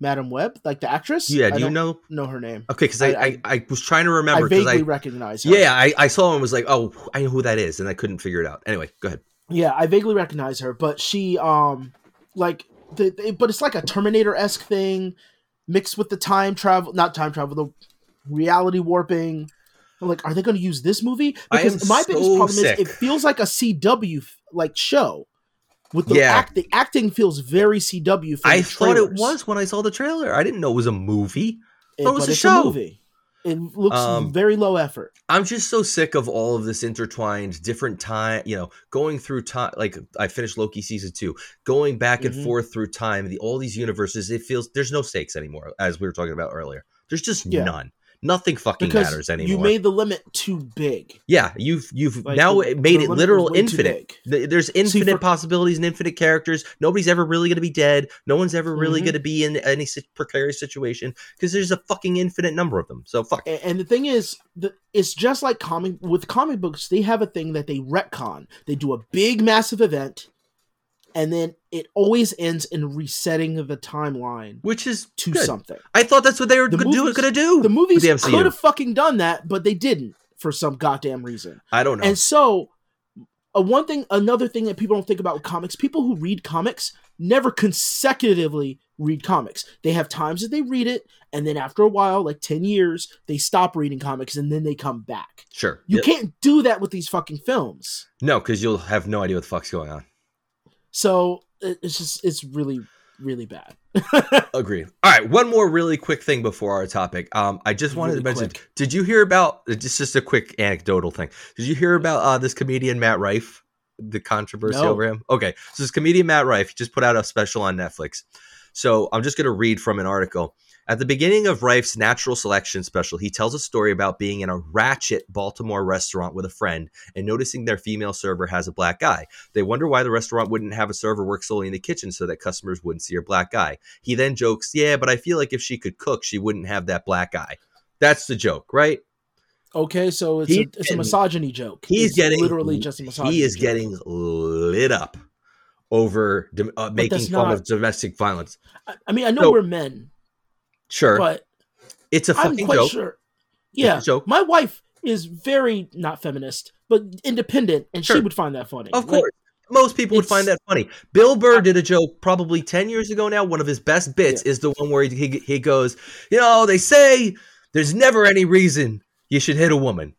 Madame Web, like the actress. Yeah, I do you know? know her name? Okay, because I, I- I, I was trying to remember because vaguely I, recognize her. yeah I, I saw and was like oh I know who that is and I couldn't figure it out. Anyway, go ahead. Yeah, I vaguely recognize her, but she um like the, the- but it's like a Terminator esque thing mixed with the time travel, not time travel, the reality warping. I'm like, are they going to use this movie? I Because my biggest problem sick. is it feels like a CW like show. With the Yeah. act, the acting feels very CW. I thought it was when I saw the trailer. I didn't know it was a movie. It- it was a show. movie. It looks Um, very low effort. I'm just so sick of all of this intertwined different time, you know, going through time like I finished Loki season 2, going back and Mhm. forth through time, the all these universes, it feels there's no stakes anymore as we were talking about earlier. There's just Yeah. none. Nothing fucking Because matters anymore. you made the limit too big. yeah, you've you've Like, now the- made the it literal was way too infinite. There's infinite for- possibilities and infinite characters. Nobody's ever really going to be dead. No one's ever really Mhm. going to be in any precarious situation because there's a fucking infinite number of them. So fuck. A- And the thing is, the, it's just like comic with comic books. They have a thing that they retcon. They do a big, massive event, and then it always ends in resetting the timeline Which is to good. something. I thought that's what they were The going to do. Going to do. The movies the could have fucking done that, but they didn't for some goddamn reason. I don't know. And so, uh, one thing, another thing that people don't think about with comics, people who read comics never consecutively read comics. They have times that they read it, and then after a while, like 10 years, they stop reading comics and then they come back. sure. You Yeah. can't do that with these fucking films. No, because you'll have no idea what the fuck's going on. So it's just, it's really, really bad. Agreed. All right, one more really quick thing before our topic. Um, I just wanted Really to mention. quick. Did you hear about? It's just a quick anecdotal thing. Did you hear about uh, this comedian Matt Rife? The controversy No. over him. Okay, so this comedian Matt Rife just put out a special on Netflix. So I'm just going to read from an article. At the beginning of Rife's Natural Selection special, he tells a story about being in a ratchet Baltimore restaurant with a friend and noticing their female server has a black eye. They wonder why the restaurant wouldn't have a server work solely in the kitchen so that customers wouldn't see her black eye. He then jokes, Yeah, but I feel like if she could cook, she wouldn't have that black eye. That's the joke, right? Okay, so it's, a, it's a misogyny joke. He's It's getting literally just a misogyny He is joke. getting lit up over uh, making fun not- of domestic violence. I, I mean, I know So- we're men, Sure, but it's a I'm fucking quite joke. sure. Yeah, a joke. my wife is very not feminist, but independent, and Sure. she would find that funny. Of Like, course. Most people would find that funny. Bill Burr did a joke probably 10 years ago now. One of his best bits is the one where he, he, he goes, You know, they say there's never any reason you should hit a woman.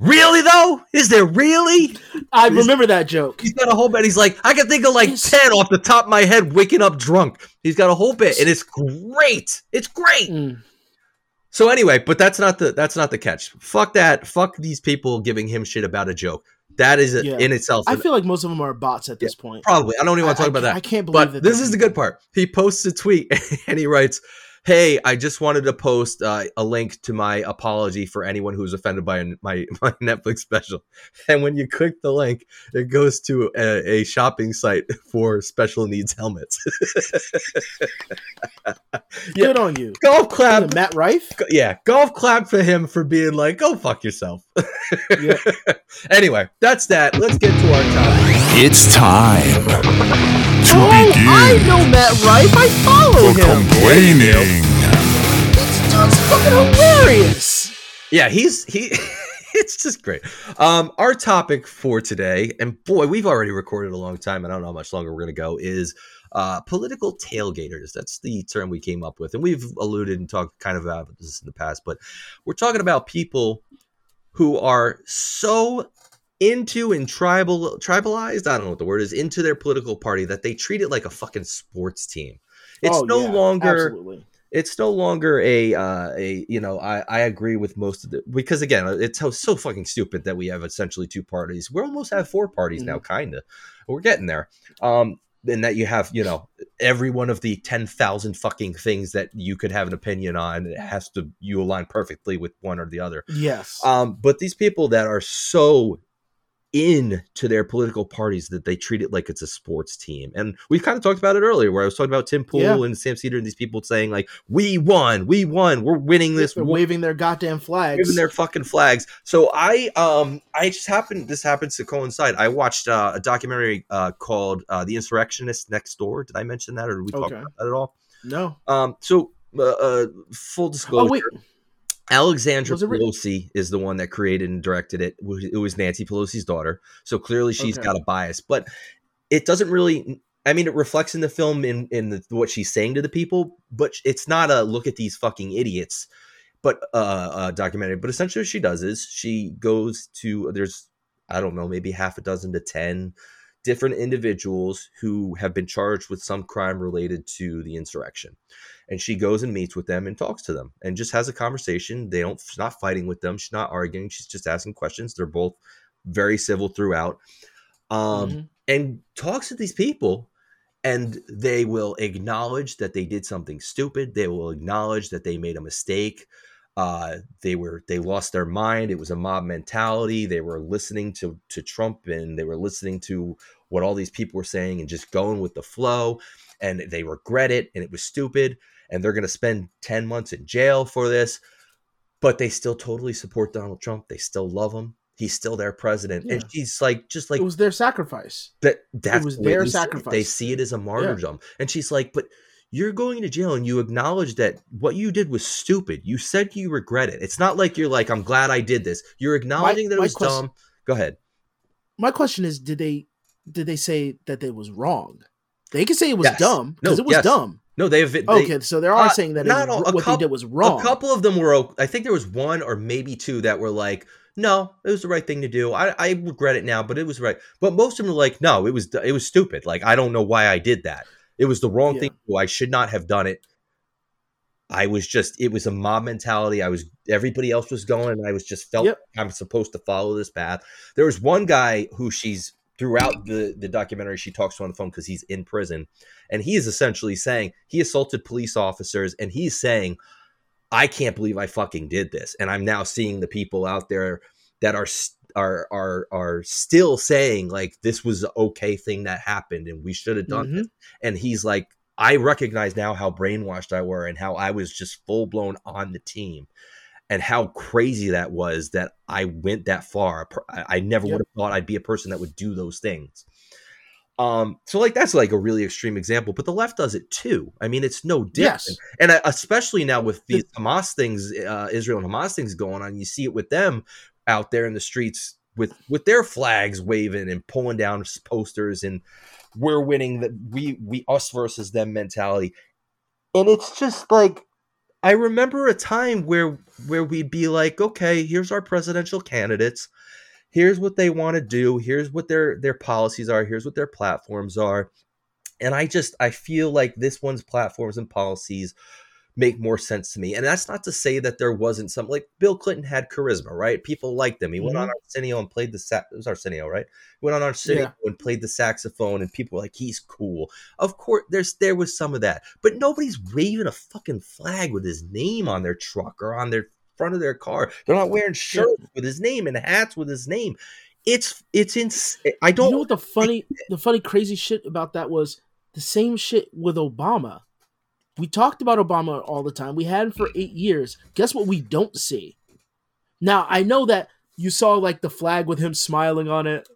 Really, though? Is there really? I This- remember that joke. He's got a whole bit. He's like, I can think of like It's- 10 off the top of my head waking up drunk. He's got a whole bit, and it's great. It's great. Mm. So anyway, but that's not the that's not the catch. Fuck that. Fuck these people giving him shit about a joke. That is Yeah. in itself. I feel like most of them are bots at this point. probably. I don't even want to I- talk about I, that. I can't believe But that. this is the good part. He posts a tweet and he writes, "Hey, I just wanted to post uh, a link to my apology for anyone who was offended by my my Netflix special." And when you click the link, it goes to a, a shopping site for special needs helmets. Good on you. golf clap, Matt Rife. yeah, golf clap for him for being like, "Go fuck yourself." Yeah. anyway, that's that. Let's get to our topic. It's time to Oh, I know Matt Rife. I follow the him. complaining. This dude's fucking hilarious. Yeah, he's he. it's just great. Um, our topic for today, and boy, we've already recorded a long time. and I don't know how much longer we're going to go. Is uh, political tailgaters. That's the term we came up with, and we've alluded and talked kind of about this in the past. But we're talking about people who are so into and tribal tribalized. I don't know what the word is into their political party that they treat it like a fucking sports team. It's Oh, no yeah, longer Absolutely. it's no longer a uh, a you know I, I agree with most of the because again it's so, so fucking stupid that we have essentially two parties we almost have four parties now kind of we're getting there um and that you have you know every one of the 10,000 fucking things that you could have an opinion on it has to you align perfectly with one or the other Yes. um but these people that are so in to their political parties that they treat it like it's a sports team. And we've kind of talked about it earlier where I was talking about Tim Pool Yeah. and Sam Seder and these people saying like, we won, we won, we're winning this. They're war." waving their goddamn flags. waving their fucking flags. So I um I just happened this happens to coincide. I watched uh, a documentary uh, called uh, "The Insurrectionist Next Door." Did I mention that, or did we talk Okay. about that at all? no. Um, so uh, uh, full disclosure. Oh wait, Alexandra Pelosi is the one that created and directed it. It was Nancy Pelosi's daughter, so clearly she's Okay. got a bias. But it doesn't really. I mean, it reflects in the film in in the, what she's saying to the people, but it's not a look at these fucking idiots. But uh, uh, documentary. But essentially, what she does is she goes to there's I don't know maybe half a dozen to ten different individuals who have been charged with some crime related to the insurrection. And she goes and meets with them and talks to them and just has a conversation. They don't she's not fighting with them. She's not arguing. She's just asking questions. They're both very civil throughout. Um Mhm. and talks to these people and they will acknowledge that they did something stupid. They will acknowledge that they made a mistake uh they were they lost their mind it was a mob mentality they were listening to to trump and they were listening to what all these people were saying and just going with the flow and they regret it and it was stupid and they're going to spend 10 months in jail for this but they still totally support donald trump they still love him he's still their president and Yeah. she's like just like it was their sacrifice. that that was their sacrifice. They see it as a martyrdom. And she's like, but you're going to jail and you acknowledge that what you did was stupid. You said you regret it. It's not like you're like, I'm glad I did this. You're acknowledging that it was question- dumb. Go ahead. My question is, did they did they say that it was wrong? They could say it was Yes. dumb because No, it was yes. dumb. No, they have. They, Okay, so they are uh, saying that it not was, all- what coup- they did was wrong. A couple of them were. I think there was one or maybe two that were like, no, it was the right thing to do. I, I regret it now, but it was right. But most of them were like, no, it was it was stupid. Like I don't know why I did that. It was the wrong Yeah. thing. I should not have done it. I was just. It was a mob mentality. I was. Everybody else was going, and I was just felt Yep. I'm supposed to follow this path. There was one guy who she's throughout the the documentary she talks to on the phone because he's in prison, and he is essentially saying he assaulted police officers, and he's saying I can't believe I fucking did this. And I'm now seeing the people out there that are are are are still saying like this was an okay thing that happened and we should have done Mhm. this. And he's like, I recognize now how brainwashed I were and how I was just full blown on the team. And how crazy that was that I went that far. I I never Yep. would have thought I'd be a person that would do those things. Um, so like that's like a really extreme example, but the left does it too. I mean, it's no different Yes. and uh, especially now with these Hamas things, uh, Israel and Hamas things going on, you see it with them out there in the streets with with their flags waving and pulling down posters, and we're winning. That we we us versus them mentality, and it's just like I remember a time where where we'd be like, okay, here's our presidential candidates. Here's what they want to do. Here's what their their policies are. Here's what their platforms are and I just I feel like this one's platforms and policies make more sense to me. And that's not to say that there wasn't some like Bill Clinton had charisma, right? People liked him. He went on Mhm. Arsenio and played the sax. It was Arsenio, right? He went on Arsenio Yeah. and played the saxophone, and people were like, "He's cool." Of course, there's there was some of that, but nobody's waving a fucking flag with his name on their truck or on their front of their car. They're not wearing shirts with his name and hats with his name. It's it's ins. I don't. You know what the funny, the funny, crazy shit about that was the same shit with Obama. We talked about Obama all the time. We had him for eight years. Guess what? We don't see. Now I know that you saw like the flag with him smiling on it,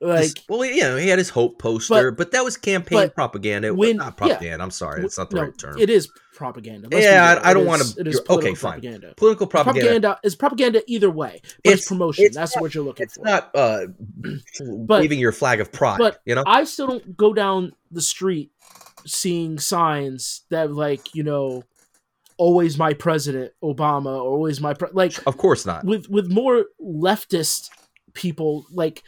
like well, you know, he had his hope poster, but, that was campaign but propaganda. When- not yeah. propaganda. I'm sorry, it's not the no, right term. It is propaganda. Let's Yeah. I- I don't wanna- It is okay, political fine. propaganda. Political propaganda. Propaganda is propaganda either way, but it's, It's- promotion. it's That's not- what you're looking It's for. not uh, waving your flag of pride. but you know, I still don't go down the street seeing signs that like you know, always my president Obama or always my pre-. like of course not. with with more leftist people like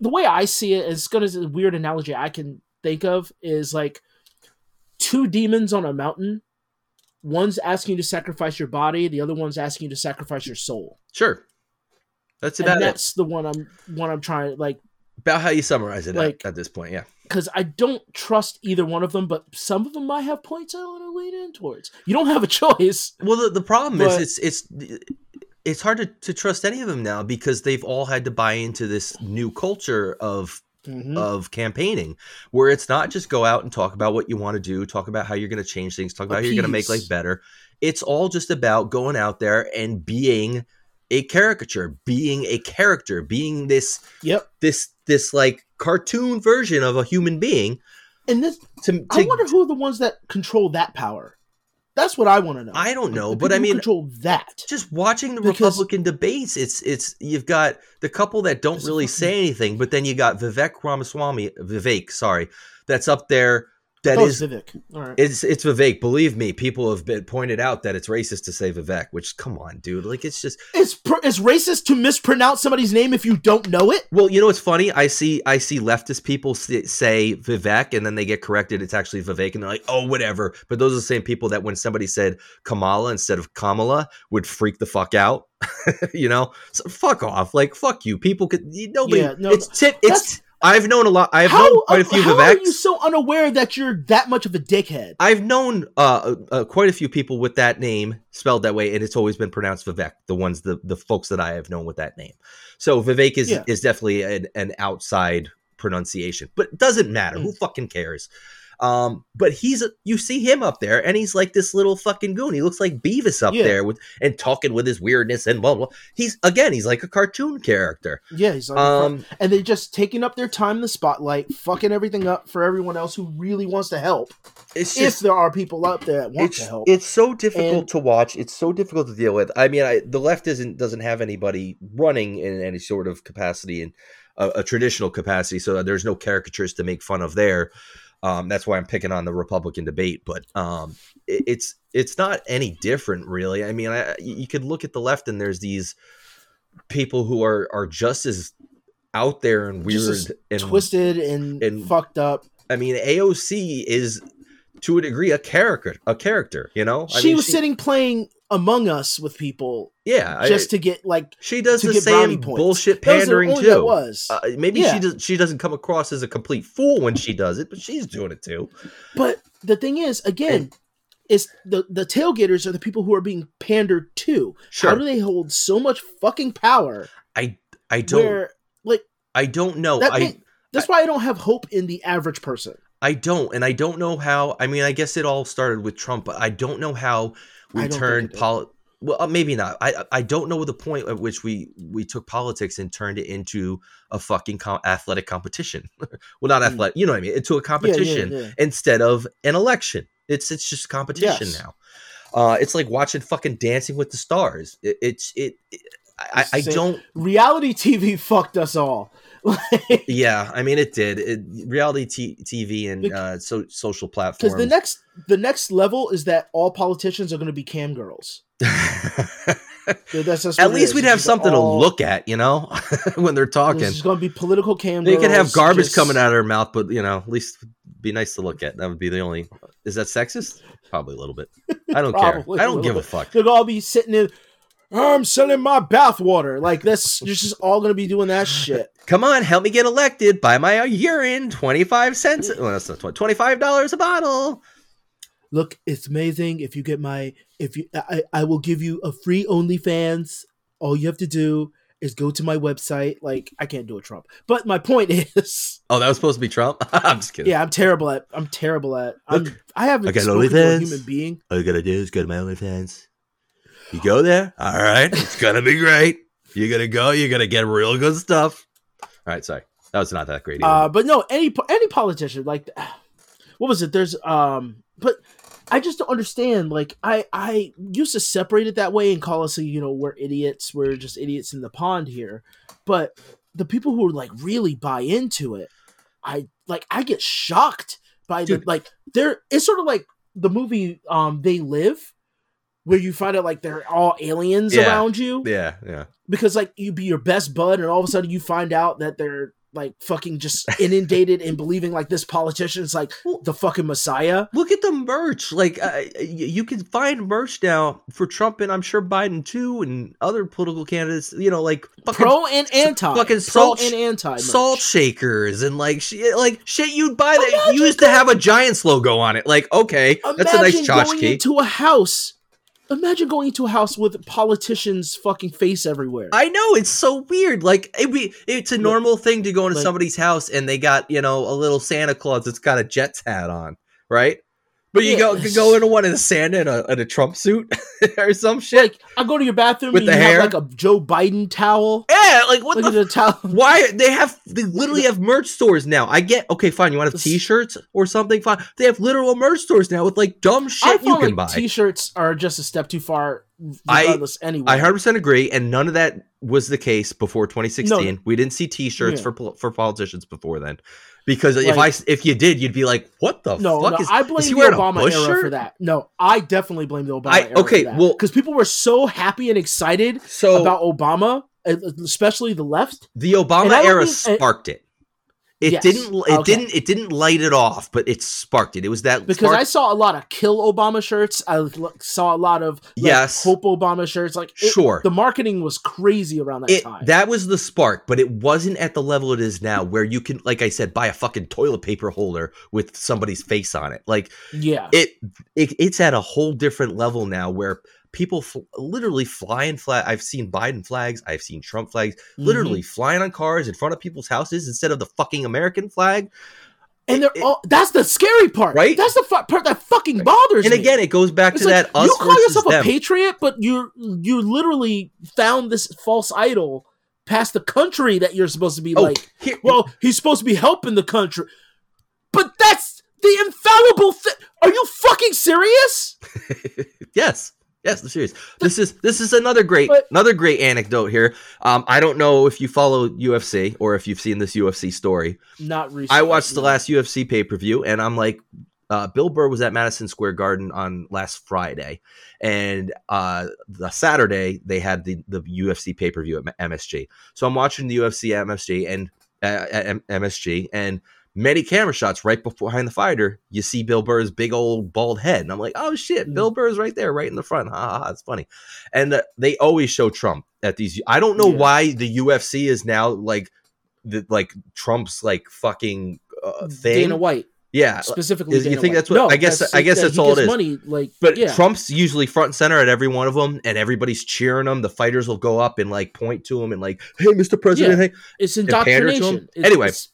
the way I see it is gonna a weird analogy I can think of is like two demons on a mountain. One's asking you to sacrifice your body, the other one's asking you to sacrifice your soul. Sure, that's And about it. that's the one I'm one I'm trying like About how you summarize it at- like- at, this point. Yeah, because I don't trust either one of them, but some of them might have points I want to lean in towards. You don't have a choice. Well, the, the problem But- is it's it's it's hard to, to trust any of them now because they've all had to buy into this new culture of Mhm. of campaigning where it's not just go out and talk about what you want to do talk about how you're going to change things talk about how you're going to make life better it's all just about going out there and being a caricature being a character being this Yep. this this like cartoon version of a human being And this, to, to I wonder who are the ones that control that power. That's what I want to know. I don't know, but I mean- control that. just watching the Because- Republican debates, it's it's you've got the couple that don't really say anything, but then you got Vivek Ramaswamy, Vivek, sorry, that's up there. That oh, That is, Vivek. All right. it's it's Vivek. Believe me, people have been pointed out that it's racist to say Vivek. Which, come on, dude, like it's just. It's pr- it's racist to mispronounce somebody's name if you don't know it. Well, you know what's funny? I see I see leftist people say Vivek, and then they get corrected. It's actually Vivek, and they're like, "Oh, whatever." But those are the same people that when somebody said Kamala instead of Kamala would freak the fuck out. you know, so fuck off. Like fuck you. People could nobody. Yeah, no, it's tip. It's. I've known a lot. I've how known quite a few how Viveks. are you so unaware that you're that much of a dickhead? I've known uh, uh, quite a few people with that name spelled that way, and it's always been pronounced Vivek. The ones, the the folks that I have known with that name. So Vivek is Yeah. is definitely an, an outside pronunciation, but it doesn't matter. Mm. Who fucking cares? Um, but he's you see him up there, and he's like this little fucking goon. He looks like Beavis up Yeah. there with and talking with his weirdness and blah blah. He's again, he's like a cartoon character. Yeah, he's like, Um, and they're just taking up their time in the spotlight, fucking everything up for everyone else who really wants to help. it's if just there are people out there that want to help, it's so difficult And- to watch. It's so difficult to deal with. I mean, I, the left isn't doesn't have anybody running in any sort of capacity in a, a traditional capacity, so there's no caricatures to make fun of there. Um, that's why I'm picking on the Republican debate, but um, it, it's it's not any different, really. I mean, I, you could look at the left, and there's these people who are are just as out there and weird and twisted and, and- fucked up. I mean, AOC is to a degree a character, a character. You know, I she mean, was sitting playing Among Us with people Yeah, I- just to get like she does the same bullshit that pandering only too. That was, Uh, maybe Yeah. she does. She doesn't come across as a complete fool when she does it, but she's doing it too. but the thing is, again, is the the tailgaters are the people who are being pandered to. Sure, How do they hold so much fucking power? I I don't Where like I don't know. that I ma- that's why I don't have hope in the average person. I don't, and I don't know how. I mean, I guess it all started with Trump, but I don't know how we I don't think turned it did. pol. Well, uh, maybe not. I I don't know the point at which we we took politics and turned it into a fucking com- athletic competition. well, not Mm. athletic. You know what I mean? Into a competition. Yeah, yeah, yeah. instead of an election. It's it's just competition Yes. now. Uh, it's like watching fucking Dancing with the Stars. It, it's it. it I, I don't. Reality TV fucked us all. Yeah, I mean, it did. It, reality t- TV and uh, so, social platforms. Because the next the next level is that all politicians are going to be cam girls. At least we'd It's have something all- to look at, you know, when they're talking. Is going to be political cam. They could have garbage just- coming out of their mouth, but you know, at least be nice to look at. That would be the only. Is that sexist? Probably a little bit. I don't care. I don't give little a fuck. They'll all be sitting in. I'm selling my bathwater. Like that's you're just all going to be doing that shit. Come on, help me get elected. Buy my urine. Twenty five cents. Well, that's not twenty five dollars a bottle. Look, it's amazing if you get my if you I, I will give you a free OnlyFans. All you have to do is go to my website. Like I can't do a Trump, but my point is, Oh, that was supposed to be Trump. I'm just kidding. yeah, I'm terrible at I'm terrible at I'm, I haven't I got spoken to a OnlyFans. human being. All you gotta do is go to my OnlyFans. You go there. All right, it's gonna be great. You're gonna go. You're gonna get real good stuff. All right, sorry, that was not that great. Either. Uh, but no, any any politician like, what was it? There's um, but I just don't understand. Like, I I used to separate it that way and call us, you know, we're idiots. We're just idiots in the pond here. But the people who are like really buy into it, I like. I get shocked by the like. They're it's sort of like the movie um They Live. Where you find out like they're all aliens Yeah. around you yeah, yeah. because like you be your best bud and all of a sudden you find out that they're like fucking just inundated in believing like this politician's like the fucking messiah Look at the merch. Like uh, you can find merch now for Trump and I'm sure Biden too, and other political candidates. You know, like pro and anti fucking pro salt and anti merch. salt shakers and like shit, like shit you'd buy that Imagine used to have a Giants logo on it. Like okay, that's a nice going tchotchke. into a house imagine going into a house with politicians' fucking face everywhere. I know it's so weird. Like it be, it's a normal thing to go into like- somebody's house and they got you know a little Santa Claus that's got a Jets hat on, right? But you Yeah. go you go into one in a Santa in a, in a Trump suit or some shit. like I go to your bathroom With and the you hair? have like a Joe Biden towel. yeah, like what Look the the towel. Why they have they literally have merch stores now? I get okay, fine. You want to have T-shirts or something? Fine. They have literal merch stores now with like dumb shit you can like buy. T-shirts are just a step too far, I- anyway, I 100 percent agree, and none of that was the case before 2016. No. We didn't see T-shirts Yeah. for for politicians before then, because if I if you did, you'd be like, "What the no, fuck no, is?" I is blame he the Obama era for that. No, I definitely blame the Obama I- era okay, for that. well- because people were so happy and excited So about Obama, especially the left. the Obama and I don't era mean- sparked it. It Yes, didn't. It okay. didn't. It didn't light it off, but it sparked it. It was that Because spark- I saw a lot of kill Obama shirts. I saw a lot of like, Yes. hope Obama shirts. Like it- Sure. the marketing was crazy around that it, time. that was the spark, but it wasn't at the level it is now, where you can, like I said, buy a fucking toilet paper holder with somebody's face on it. Like yeah, it, it it's at a whole different level now, where people fl- literally flying flag. I've seen Biden flags, I've seen Trump flags, Mhm. literally flying on cars in front of people's houses instead of the fucking American flag. and they're it- all. That's the scary part, Right? That's the fu- part that fucking bothers And me. again, it goes back It's to like, that us you call yourself them. a patriot, but you you literally found this false idol past the country that you're supposed to be Oh, like. here- Well, he's supposed to be helping the country, but that's the infallible thing. Are you fucking serious? yes yes i'm serious this is this is another great But- another great anecdote here um i don't know if you follow ufc or if you've seen this ufc story Not recently. i watched the last ufc pay-per-view and i'm like uh, Bill Burr was at Madison Square Garden on last Friday, and uh, the Saturday they had the the UFC pay per view at MSG. So I'm watching the UFC at MSG and uh, at MSG, and many camera shots right before behind the fighter. You see Bill Burr's big old bald head, and I'm like, oh shit, Bill Burr's right there, right in the front. Ha ha, ha it's funny. And uh, they always show Trump at these. I don't know Yeah. why the UFC is now like the like Trump's like fucking uh, thing. Dana White yeah, specifically. is- you think White. that's what- No, I guess- I guess that that's all it is. Money, like, But yeah. Trump's usually front and center at every one of them, and everybody's cheering them. The fighters will go up and like point to him and like, "Hey, Mr. President!" Hey, it's him. indoctrination. It's- Anyway, it's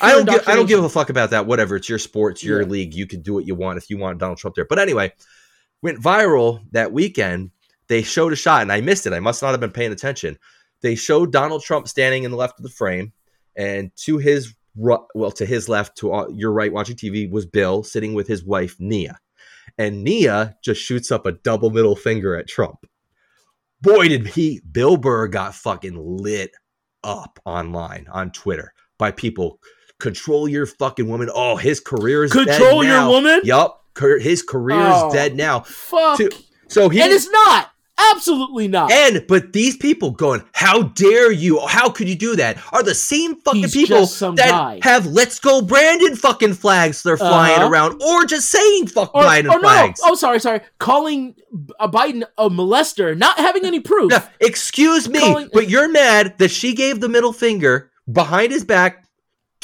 I don't give I don't give a fuck about that. Whatever, it's your sport, it's your Yeah. league. You can do what you want if you want Donald Trump there. But anyway, went viral that weekend. They showed a shot, and I missed it. I must not have been paying attention. They showed Donald Trump standing in the left of the frame, and to his well, to his left, to your right, watching TV was Bill sitting with his wife Nia, and Nia just shoots up a double middle finger at Trump. Boy, did he! Bill Burr got fucking lit up online on Twitter by people. Control your fucking woman. Oh, his career is dead Control your now. woman? Yup, his career Oh. is dead now. Fuck. To- so he and it's not. Absolutely not. and but these people going, how dare you? How could you do that? Are the same fucking He's people that guy. have "Let's Go Brandon" fucking flags they're flying Uh-huh. around, or just saying "fuck or, Biden" or no, flags. oh, sorry, sorry. Calling a Biden a molester, not having any proof. Now, excuse me, Calling- but you're mad that she gave the middle finger behind his back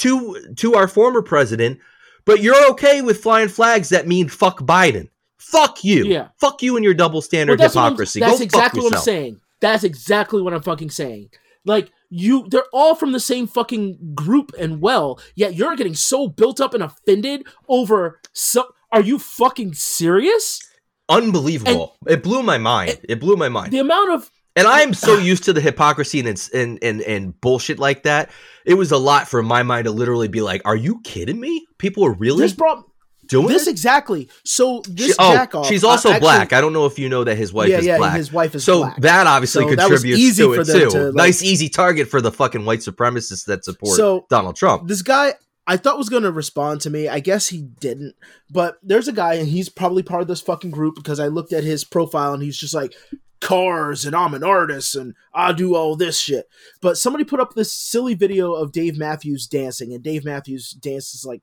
to to our former president, but you're okay with flying flags that mean "fuck Biden." Fuck you. Yeah. Fuck you and your double Well, standard that's hypocrisy. that's Go exactly what I'm saying. That's exactly what I'm fucking saying. Like you, they're all from the same fucking group and well, yet you're getting so built up and offended over. So, are you fucking serious? Unbelievable. it blew my mind. it blew my mind. The amount of And I'm so used to the hypocrisy and, it's- and and and bullshit like that. It was a lot for my mind to literally be like, "Are you kidding me? People are really this brought doing this this." exactly. So this She- oh, jack off. she's also uh, actually- black. I don't know if you know that his wife yeah, is yeah, black. his wife is so black. that obviously So that contributes easy to it too. to, like- nice, easy target for the fucking white supremacists that support So- Donald Trump. this guy I thought was going to respond to me. I guess he didn't. But there's a guy, and he's probably part of this fucking group because I looked at his profile and he's just like cars and I'm an artist and I do all this shit. But somebody put up this silly video of Dave Matthews dancing, and Dave Matthews dances like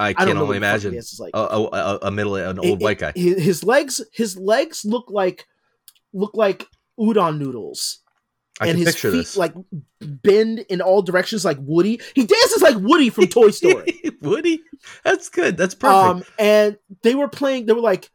I can don't only what the fuck he imagine like. a, a, a- middle, an old it- white guy. His, his legs, his legs look like look like udon noodles. I and can his picture feet this. like bend in all directions like Woody. He dances like Woody from Toy Story. Woody, that's good. That's perfect. Um, and they were playing. They were like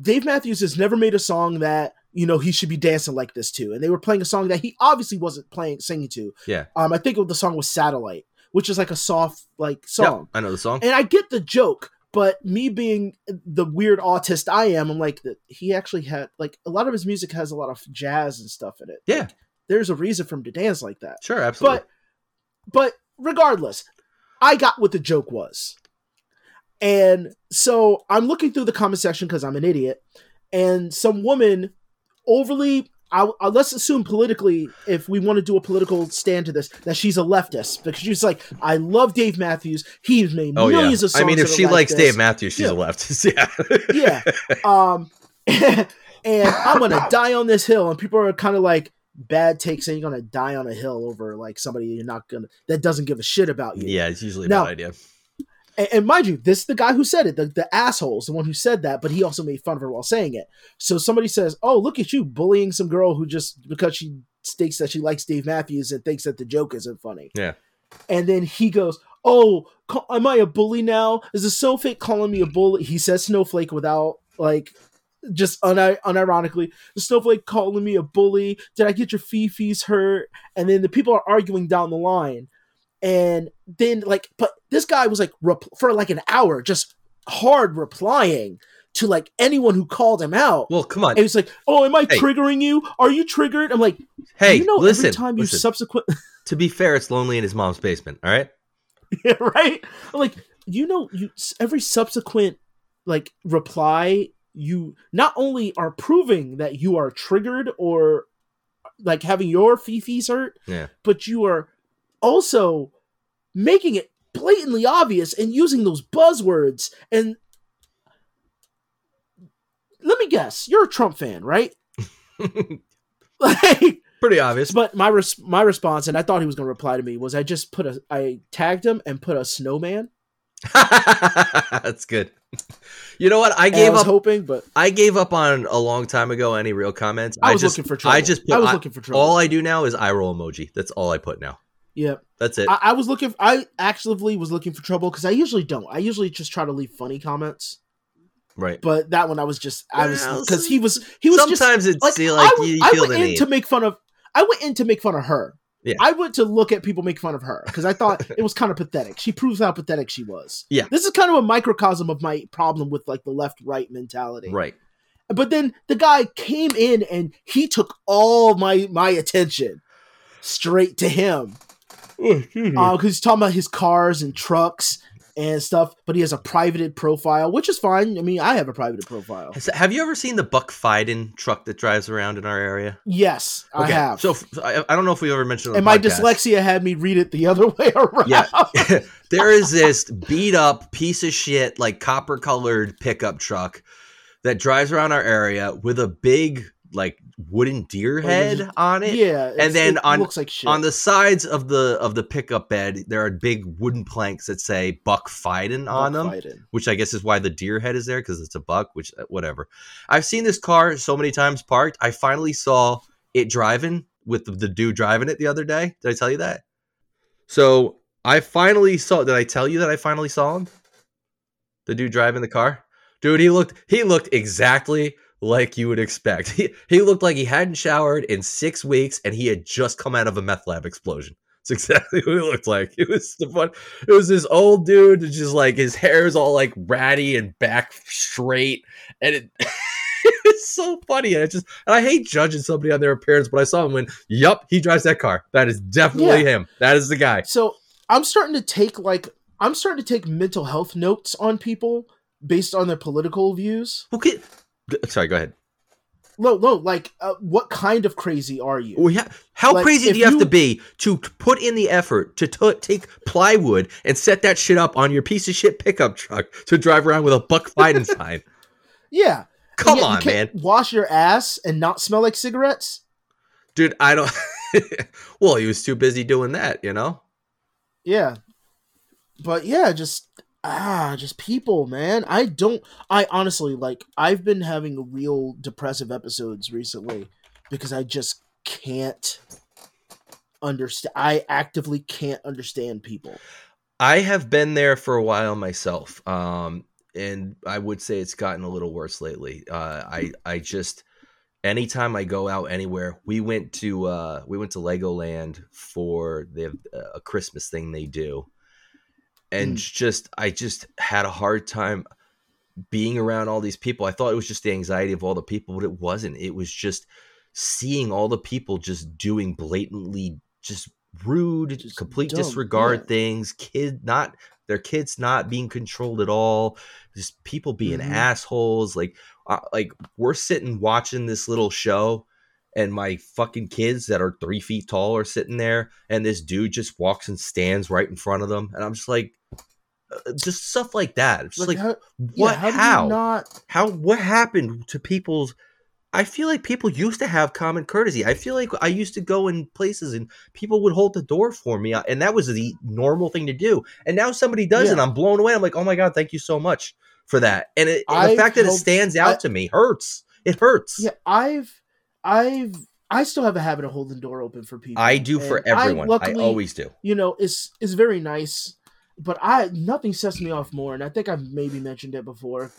Dave Matthews has never made a song that you know he should be dancing like this too. and they were playing a song that he obviously wasn't playing singing to. Yeah. Um, I think the song was "Satellite," which is like a soft like Yep, song, I know the song. and I get the joke. But me being the weird autist I am, I'm like that. He actually had like a lot of his music has a lot of jazz and stuff in it. Yeah. Like, there's a reason for him to dance like that. Sure, absolutely. But but regardless, I got what the joke was. And so I'm looking through the comment section because I'm an idiot, and some woman overly. I, I, let's assume politically, if we want to do a political stand to this, that she's a leftist because she's like, I love Dave Matthews. He's made oh yeah. millions of songs. I mean, if she like likes this. Dave Matthews, she's Yeah. a leftist. Yeah. yeah. Um, and I'm gonna die on this hill, and people are kind of like bad takes saying you're gonna die on a hill over like somebody you're not gonna that doesn't give a shit about you. yeah, it's usually a Now- bad idea. And, and mind you, this is the guy who said it, the, the asshole's the one who said that, but he also made fun of her while saying it. So somebody says, Oh, look at you bullying some girl who just because she states that she likes Dave Matthews and thinks that the joke isn't funny. Yeah. And then he goes, Oh, ca- am I a bully now? Is the snowflake calling me a bully? He says snowflake without like just uni- unironically, the snowflake calling me a bully. Did I get your fifis hurt? And then the people are arguing down the line. And then like, but this guy was like rep- for like an hour, just hard replying to like anyone who called him out. Well, come on. And he's like, "Oh, am I Hey. triggering you? Are you triggered?" I'm like, hey, you know, listen. every time you listen. subsequent, to be fair, it's lonely in his mom's basement. All right. Yeah, right? I'm like, you know, you every subsequent like reply, you not only are proving that you are triggered or like having your fifis hurt, Yeah. but you are also making it blatantly obvious and using those buzzwords. And let me guess, you're a Trump fan, right? like, Pretty obvious. but my res- my response, and I thought he was going to reply to me, was I just put a I tagged him and put a snowman. That's good. You know what? I I gave was up. hoping, but I gave up on a long time ago. Any real comments? I was just, looking for trouble. I just put. I was looking for trouble. all I do now is eye roll emoji. That's all I put now. Yeah, That's it. I, I was looking. I actively was looking for trouble because I usually don't. I usually just try to leave funny comments. right. But that one, I was just I was because he was he was just Sometimes it's like, like I, w- you, you I went the in need. to make fun of. I went in to make fun of her. Yeah. I went to look at people make fun of her because I thought it was kind of pathetic. She proves how pathetic she was. Yeah. This is kind of a microcosm of my problem with like the left right mentality. right. But then the guy came in and he took all my my attention straight to him. Because uh, he's talking about his cars and trucks and stuff, but he has a privated profile, which is fine. I mean, I have a privated profile. Has- Have you ever seen the Buck Fiden truck that drives around in our area? Yes, I have. So I don't know if we ever mentioned. it on and the my podcast. dyslexia had me read it the other way around. Yeah. there is this beat up piece of shit, like copper colored pickup truck that drives around our area with a big, like wooden deer head on it. yeah, it's- then on- like. On the sides of the of the pickup bed, there are big wooden planks that say Buck Fiden on them. Biden. which I guess is why the deer head is there because it's a buck, which uh, whatever. I've seen this car so many times parked. I finally saw it driving with the, the dude driving it the other day. Did I tell you that? So I finally saw. Did I tell you that I finally saw him? The dude driving the car, dude. He looked. He looked exactly like you would expect. He he looked like he hadn't showered in six weeks and he had just come out of a meth lab explosion. It's exactly what he looked like. It was the fun. It was this old dude, just like his hair is all like ratty and back straight, and it. it's so funny, and it just and I hate judging somebody on their appearance, but I saw him when, yup, he drives that car. That is definitely him. That is the guy. So I'm starting to take like I'm starting to take mental health notes on people based on their political views. Okay, sorry, go ahead. No, no, like uh, what kind of crazy are you? Well, yeah. How Like, crazy do you have to be to put in the effort to t- take plywood and set that shit up on your piece of shit pickup truck to drive around with a Buck Biden sign? Yeah. Come you on, man, Wash your ass and not smell like cigarettes? dude. I don't. well, he was too busy doing that, you know. Yeah. But yeah, just ah, just people, man. I don't I honestly like I've been having real depressive episodes recently because I just can't understand I actively can't understand people. I have been there for a while myself. Um, and I would say it's gotten a little worse lately. Uh, I I just anytime I go out anywhere, we went to uh, we went to Legoland for the have a Christmas thing they do, and just I just had a hard time being around all these people. I thought it was just the anxiety of all the people, but it wasn't. It was just seeing all the people just doing blatantly just rude, Just complete dumb, disregard yeah. things, kid not their kids not being controlled at all, just people being Mhm. assholes. Like, uh, like we're sitting watching this little show, and my fucking kids that are three feet tall are sitting there, and this dude just walks and stands right in front of them, and I'm just like, just stuff like that. It's just like, how, what? yeah, how, how? not? how what happened to people's I feel like people used to have common courtesy. I feel like I used to go in places and people would hold the door for me, uh, and that was the normal thing to do. And now somebody does, Yeah. and I'm blown away. I'm like, oh my god, thank you so much for that. And, it, and the fact that it stands out I- to me hurts. It hurts. Yeah, I've, I've, I still have a habit of holding the door open for people. I do for and I everyone. I, always do. you know, it's it's very nice. But I nothing sets me off more, and I think I've maybe mentioned it before.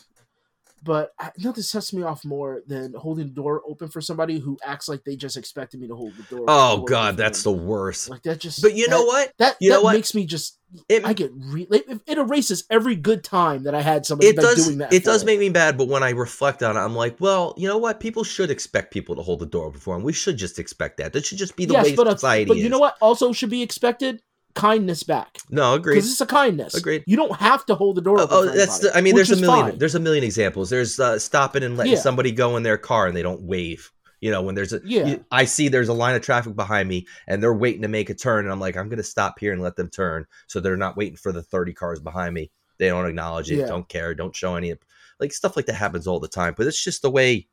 But I, nothing sets me off more than holding the door open for somebody who acts like they just expected me to hold the door. Oh door god, that's the worst. like that. Just But you know what? That You that makes me just It, I get re- it, it erases every good time that I had somebody it does doing that. it does make me bad but when i reflect on it i'm like well you know what people should expect people to hold the door before and we should just expect that that should just be the yes, way but, uh, society but is you know what also should be expected kindness back no agreed because it's a kindness. Agreed. You don't have to hold the door. Open oh, that's. anybody, The, I mean, there's a million. fine. There's a million examples. There's uh, stopping and letting Yeah. somebody go in their car and they don't wave. You know, when there's a. Yeah. you- I see there's a line of traffic behind me and they're waiting to make a turn, and I'm like, I'm gonna stop here and let them turn, so they're not waiting for the 30 cars behind me. They don't acknowledge it, Yeah. don't care, don't show any. Like stuff like that happens all the time, but it's just the way.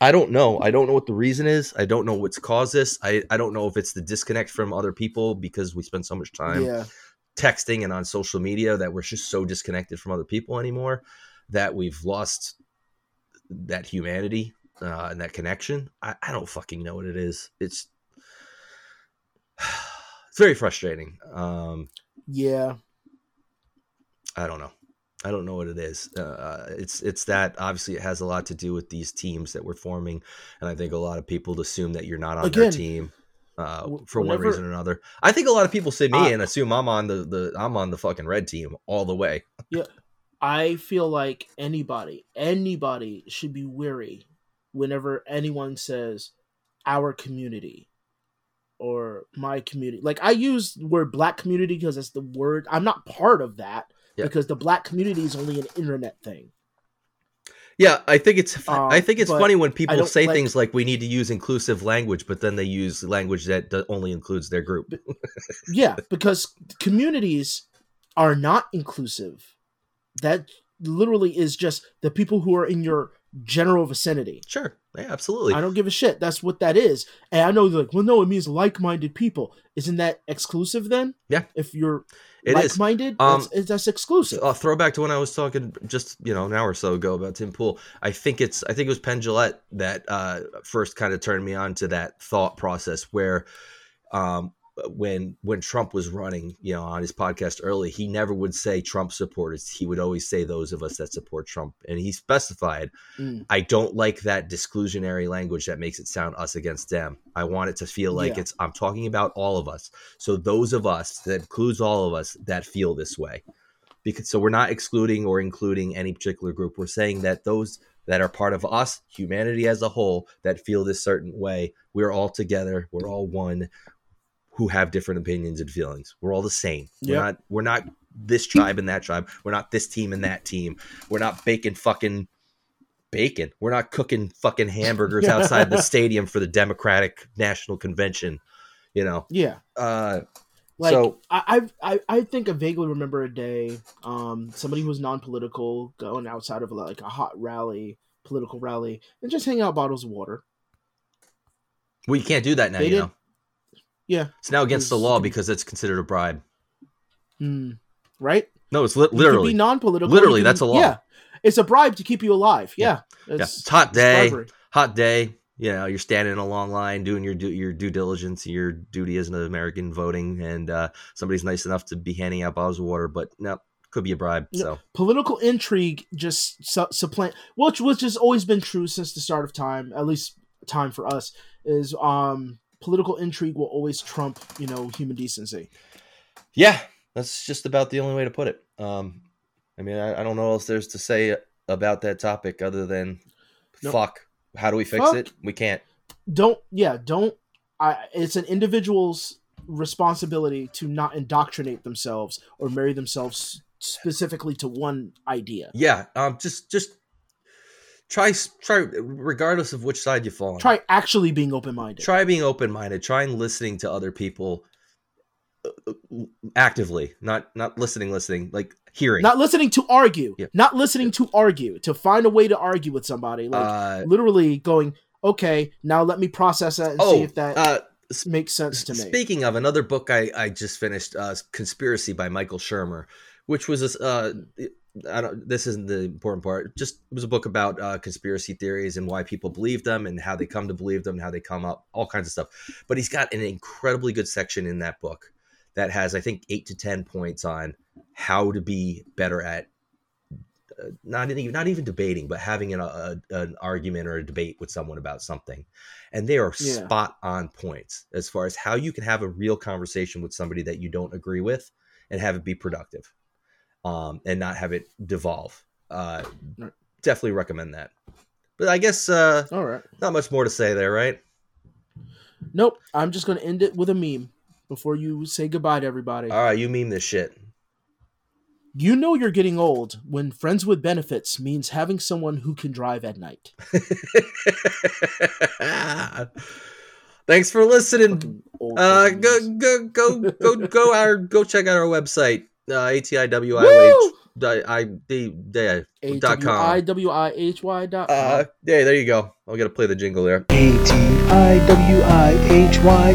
I don't know. I don't know what the reason is. I don't know what's caused this. I, I don't know if it's the disconnect from other people because we spend so much time yeah. texting and on social media that we're just so disconnected from other people anymore that we've lost that humanity uh, and that connection. I, I don't fucking know what it is. It's it's very frustrating. Um, Yeah. I don't know. I don't know what it is. Uh, it's it's that obviously it has a lot to do with these teams that we're forming, and I think a lot of people assume that you're not on their team uh, for one reason or another. I think a lot of people see me I- and assume I'm on the, the I'm on the fucking red team all the way. Yeah, I feel like anybody, anybody should be weary whenever anyone says our community or my community. Like I use the word black community because that's the word I'm not part of that Yeah. because the black community is only an internet thing. Yeah, I think it's Uh, I think it's funny when people say like- things like we need to use inclusive language, but then they use language that only includes their group. Yeah, because communities are not inclusive. That literally is just the people who are in your general vicinity. Sure, yeah, absolutely. I don't give a shit. That's what that is. And I know they're like, well, no, it means like-minded people. Isn't that exclusive then? Yeah. If you're It is. like-minded, Um, that's, that's exclusive. uh, throwback to when I was talking just you know an hour or so ago about Tim Pool. I think it's I think it was Penn Jillette that uh, first kind of turned me on to that thought process where um, when when Trump was running, you know, on his podcast early, he never would say Trump supporters. He would always say those of us that support Trump, and he specified, Mm. "I don't like that disclusionary language that makes it sound us against them. I want it to feel like Yeah. it's I'm talking about all of us. So those of us that includes all of us that feel this way." because so we're not excluding or including any particular group we're saying that those that are part of us humanity as a whole that feel this certain way we're all together we're all one who have different opinions and feelings. We're all the same. We're not we're not this tribe and that tribe. We're not this team and that team. We're not baking fucking bacon. We're not cooking fucking hamburgers outside the stadium for the democratic national convention you know? Yeah. uh Like so I, I, I- think I vaguely remember a day, um, somebody who was non-political going outside of like a hot rally, political rally, and just hang out bottles of water. well you can't do that now They you know Yeah. It's now against the law because it's considered a bribe. Hmm. Right. No, it's li- literally. be non-political. Literally, can- that's a law. Yeah, it's a bribe to keep you alive. Yeah. Yeah, yeah. it's, It's hot day, bribery. hot day. You know, you're standing in a long line doing your due, your due diligence, your duty as an American voting, and uh, somebody's nice enough to be handing out bottles of water. But no, could be a bribe. So political intrigue just su- supplant which which has always been true since the start of time at least time for us is um political intrigue will always trump you know human decency yeah, that's just about the only way to put it. Um, I mean, I, I don't know what else there's to say about that topic other than Nope. fuck. How do we fix Fuck. it? We can't. don't yeah don't i it's an individual's responsibility to not indoctrinate themselves or marry themselves specifically to one idea Yeah, um, just just try try regardless of which side you fall on. try actually being open-minded try being open minded. Try and listening to other people uh, actively, not not listening, listening, like hearing. not listening to argue Yeah. not listening to argue to find a way to argue with somebody like uh, literally going okay now let me process that and see oh, if that uh, makes sense to me Speaking of another book, I I just finished, uh, "Conspiracy" by Michael Shermer, which was a, uh, I don't. This isn't the important part. Just it was a book about uh, conspiracy theories and why people believe them and how they come to believe them, how they come up, all kinds of stuff. But he's got an incredibly good section in that book that has, I think, eight to ten points on how to be better at. Uh, not even not even debating, but having an, a, an argument or a debate with someone about something, and they are Yeah. spot on points as far as how you can have a real conversation with somebody that you don't agree with and have it be productive um, and not have it devolve. Uh, definitely recommend that. But i guess uh, all right. not much more to say there right? Nope. I'm just gonna end it with a meme before you say goodbye to everybody. All right you meme this shit. You know you're getting old when friends with benefits means having someone who can drive at night. thanks for listening. Uh go go go go go our go check out our website uh atiwih Woo! I D dot com. A-W-I-W-I-H-Y dot com. Uh, yeah, there you go. I'm gonna play the jingle there. A-T-I-W-I-H-Y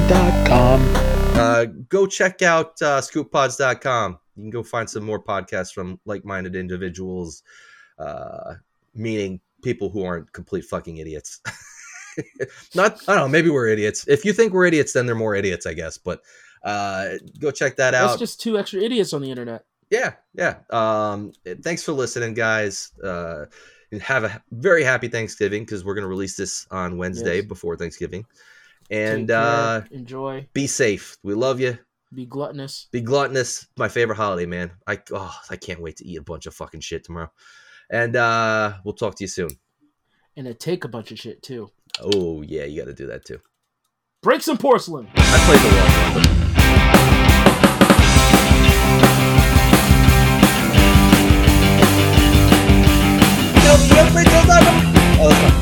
dot com. Uh, go check out uh, scooppods.com. You can go find some more podcasts from like-minded individuals, uh, meaning people who aren't complete fucking idiots. Not, I don't know. Maybe we're idiots. If you think we're idiots, then they're more idiots, I guess. But uh, go check that out. That's just two extra idiots on the internet. yeah yeah. Um thanks for listening guys. Uh have a very happy thanksgiving because we're going to release this on wednesday Yes. before thanksgiving. And uh enjoy, be safe. We love you be gluttonous. be gluttonous. My favorite holiday man. I oh i can't wait to eat a bunch of fucking shit tomorrow. And uh we'll talk to you soon. And it take a bunch of shit too. oh yeah you got to do that too. Break some porcelain. i played the long Oh, that's fine.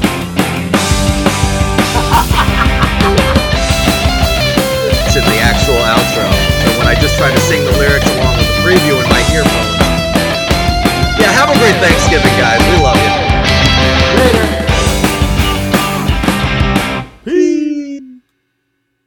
This is the actual outro. And when I just try to sing the lyrics along with the preview in my earphones. Yeah, have a great Thanksgiving, guys. We love you.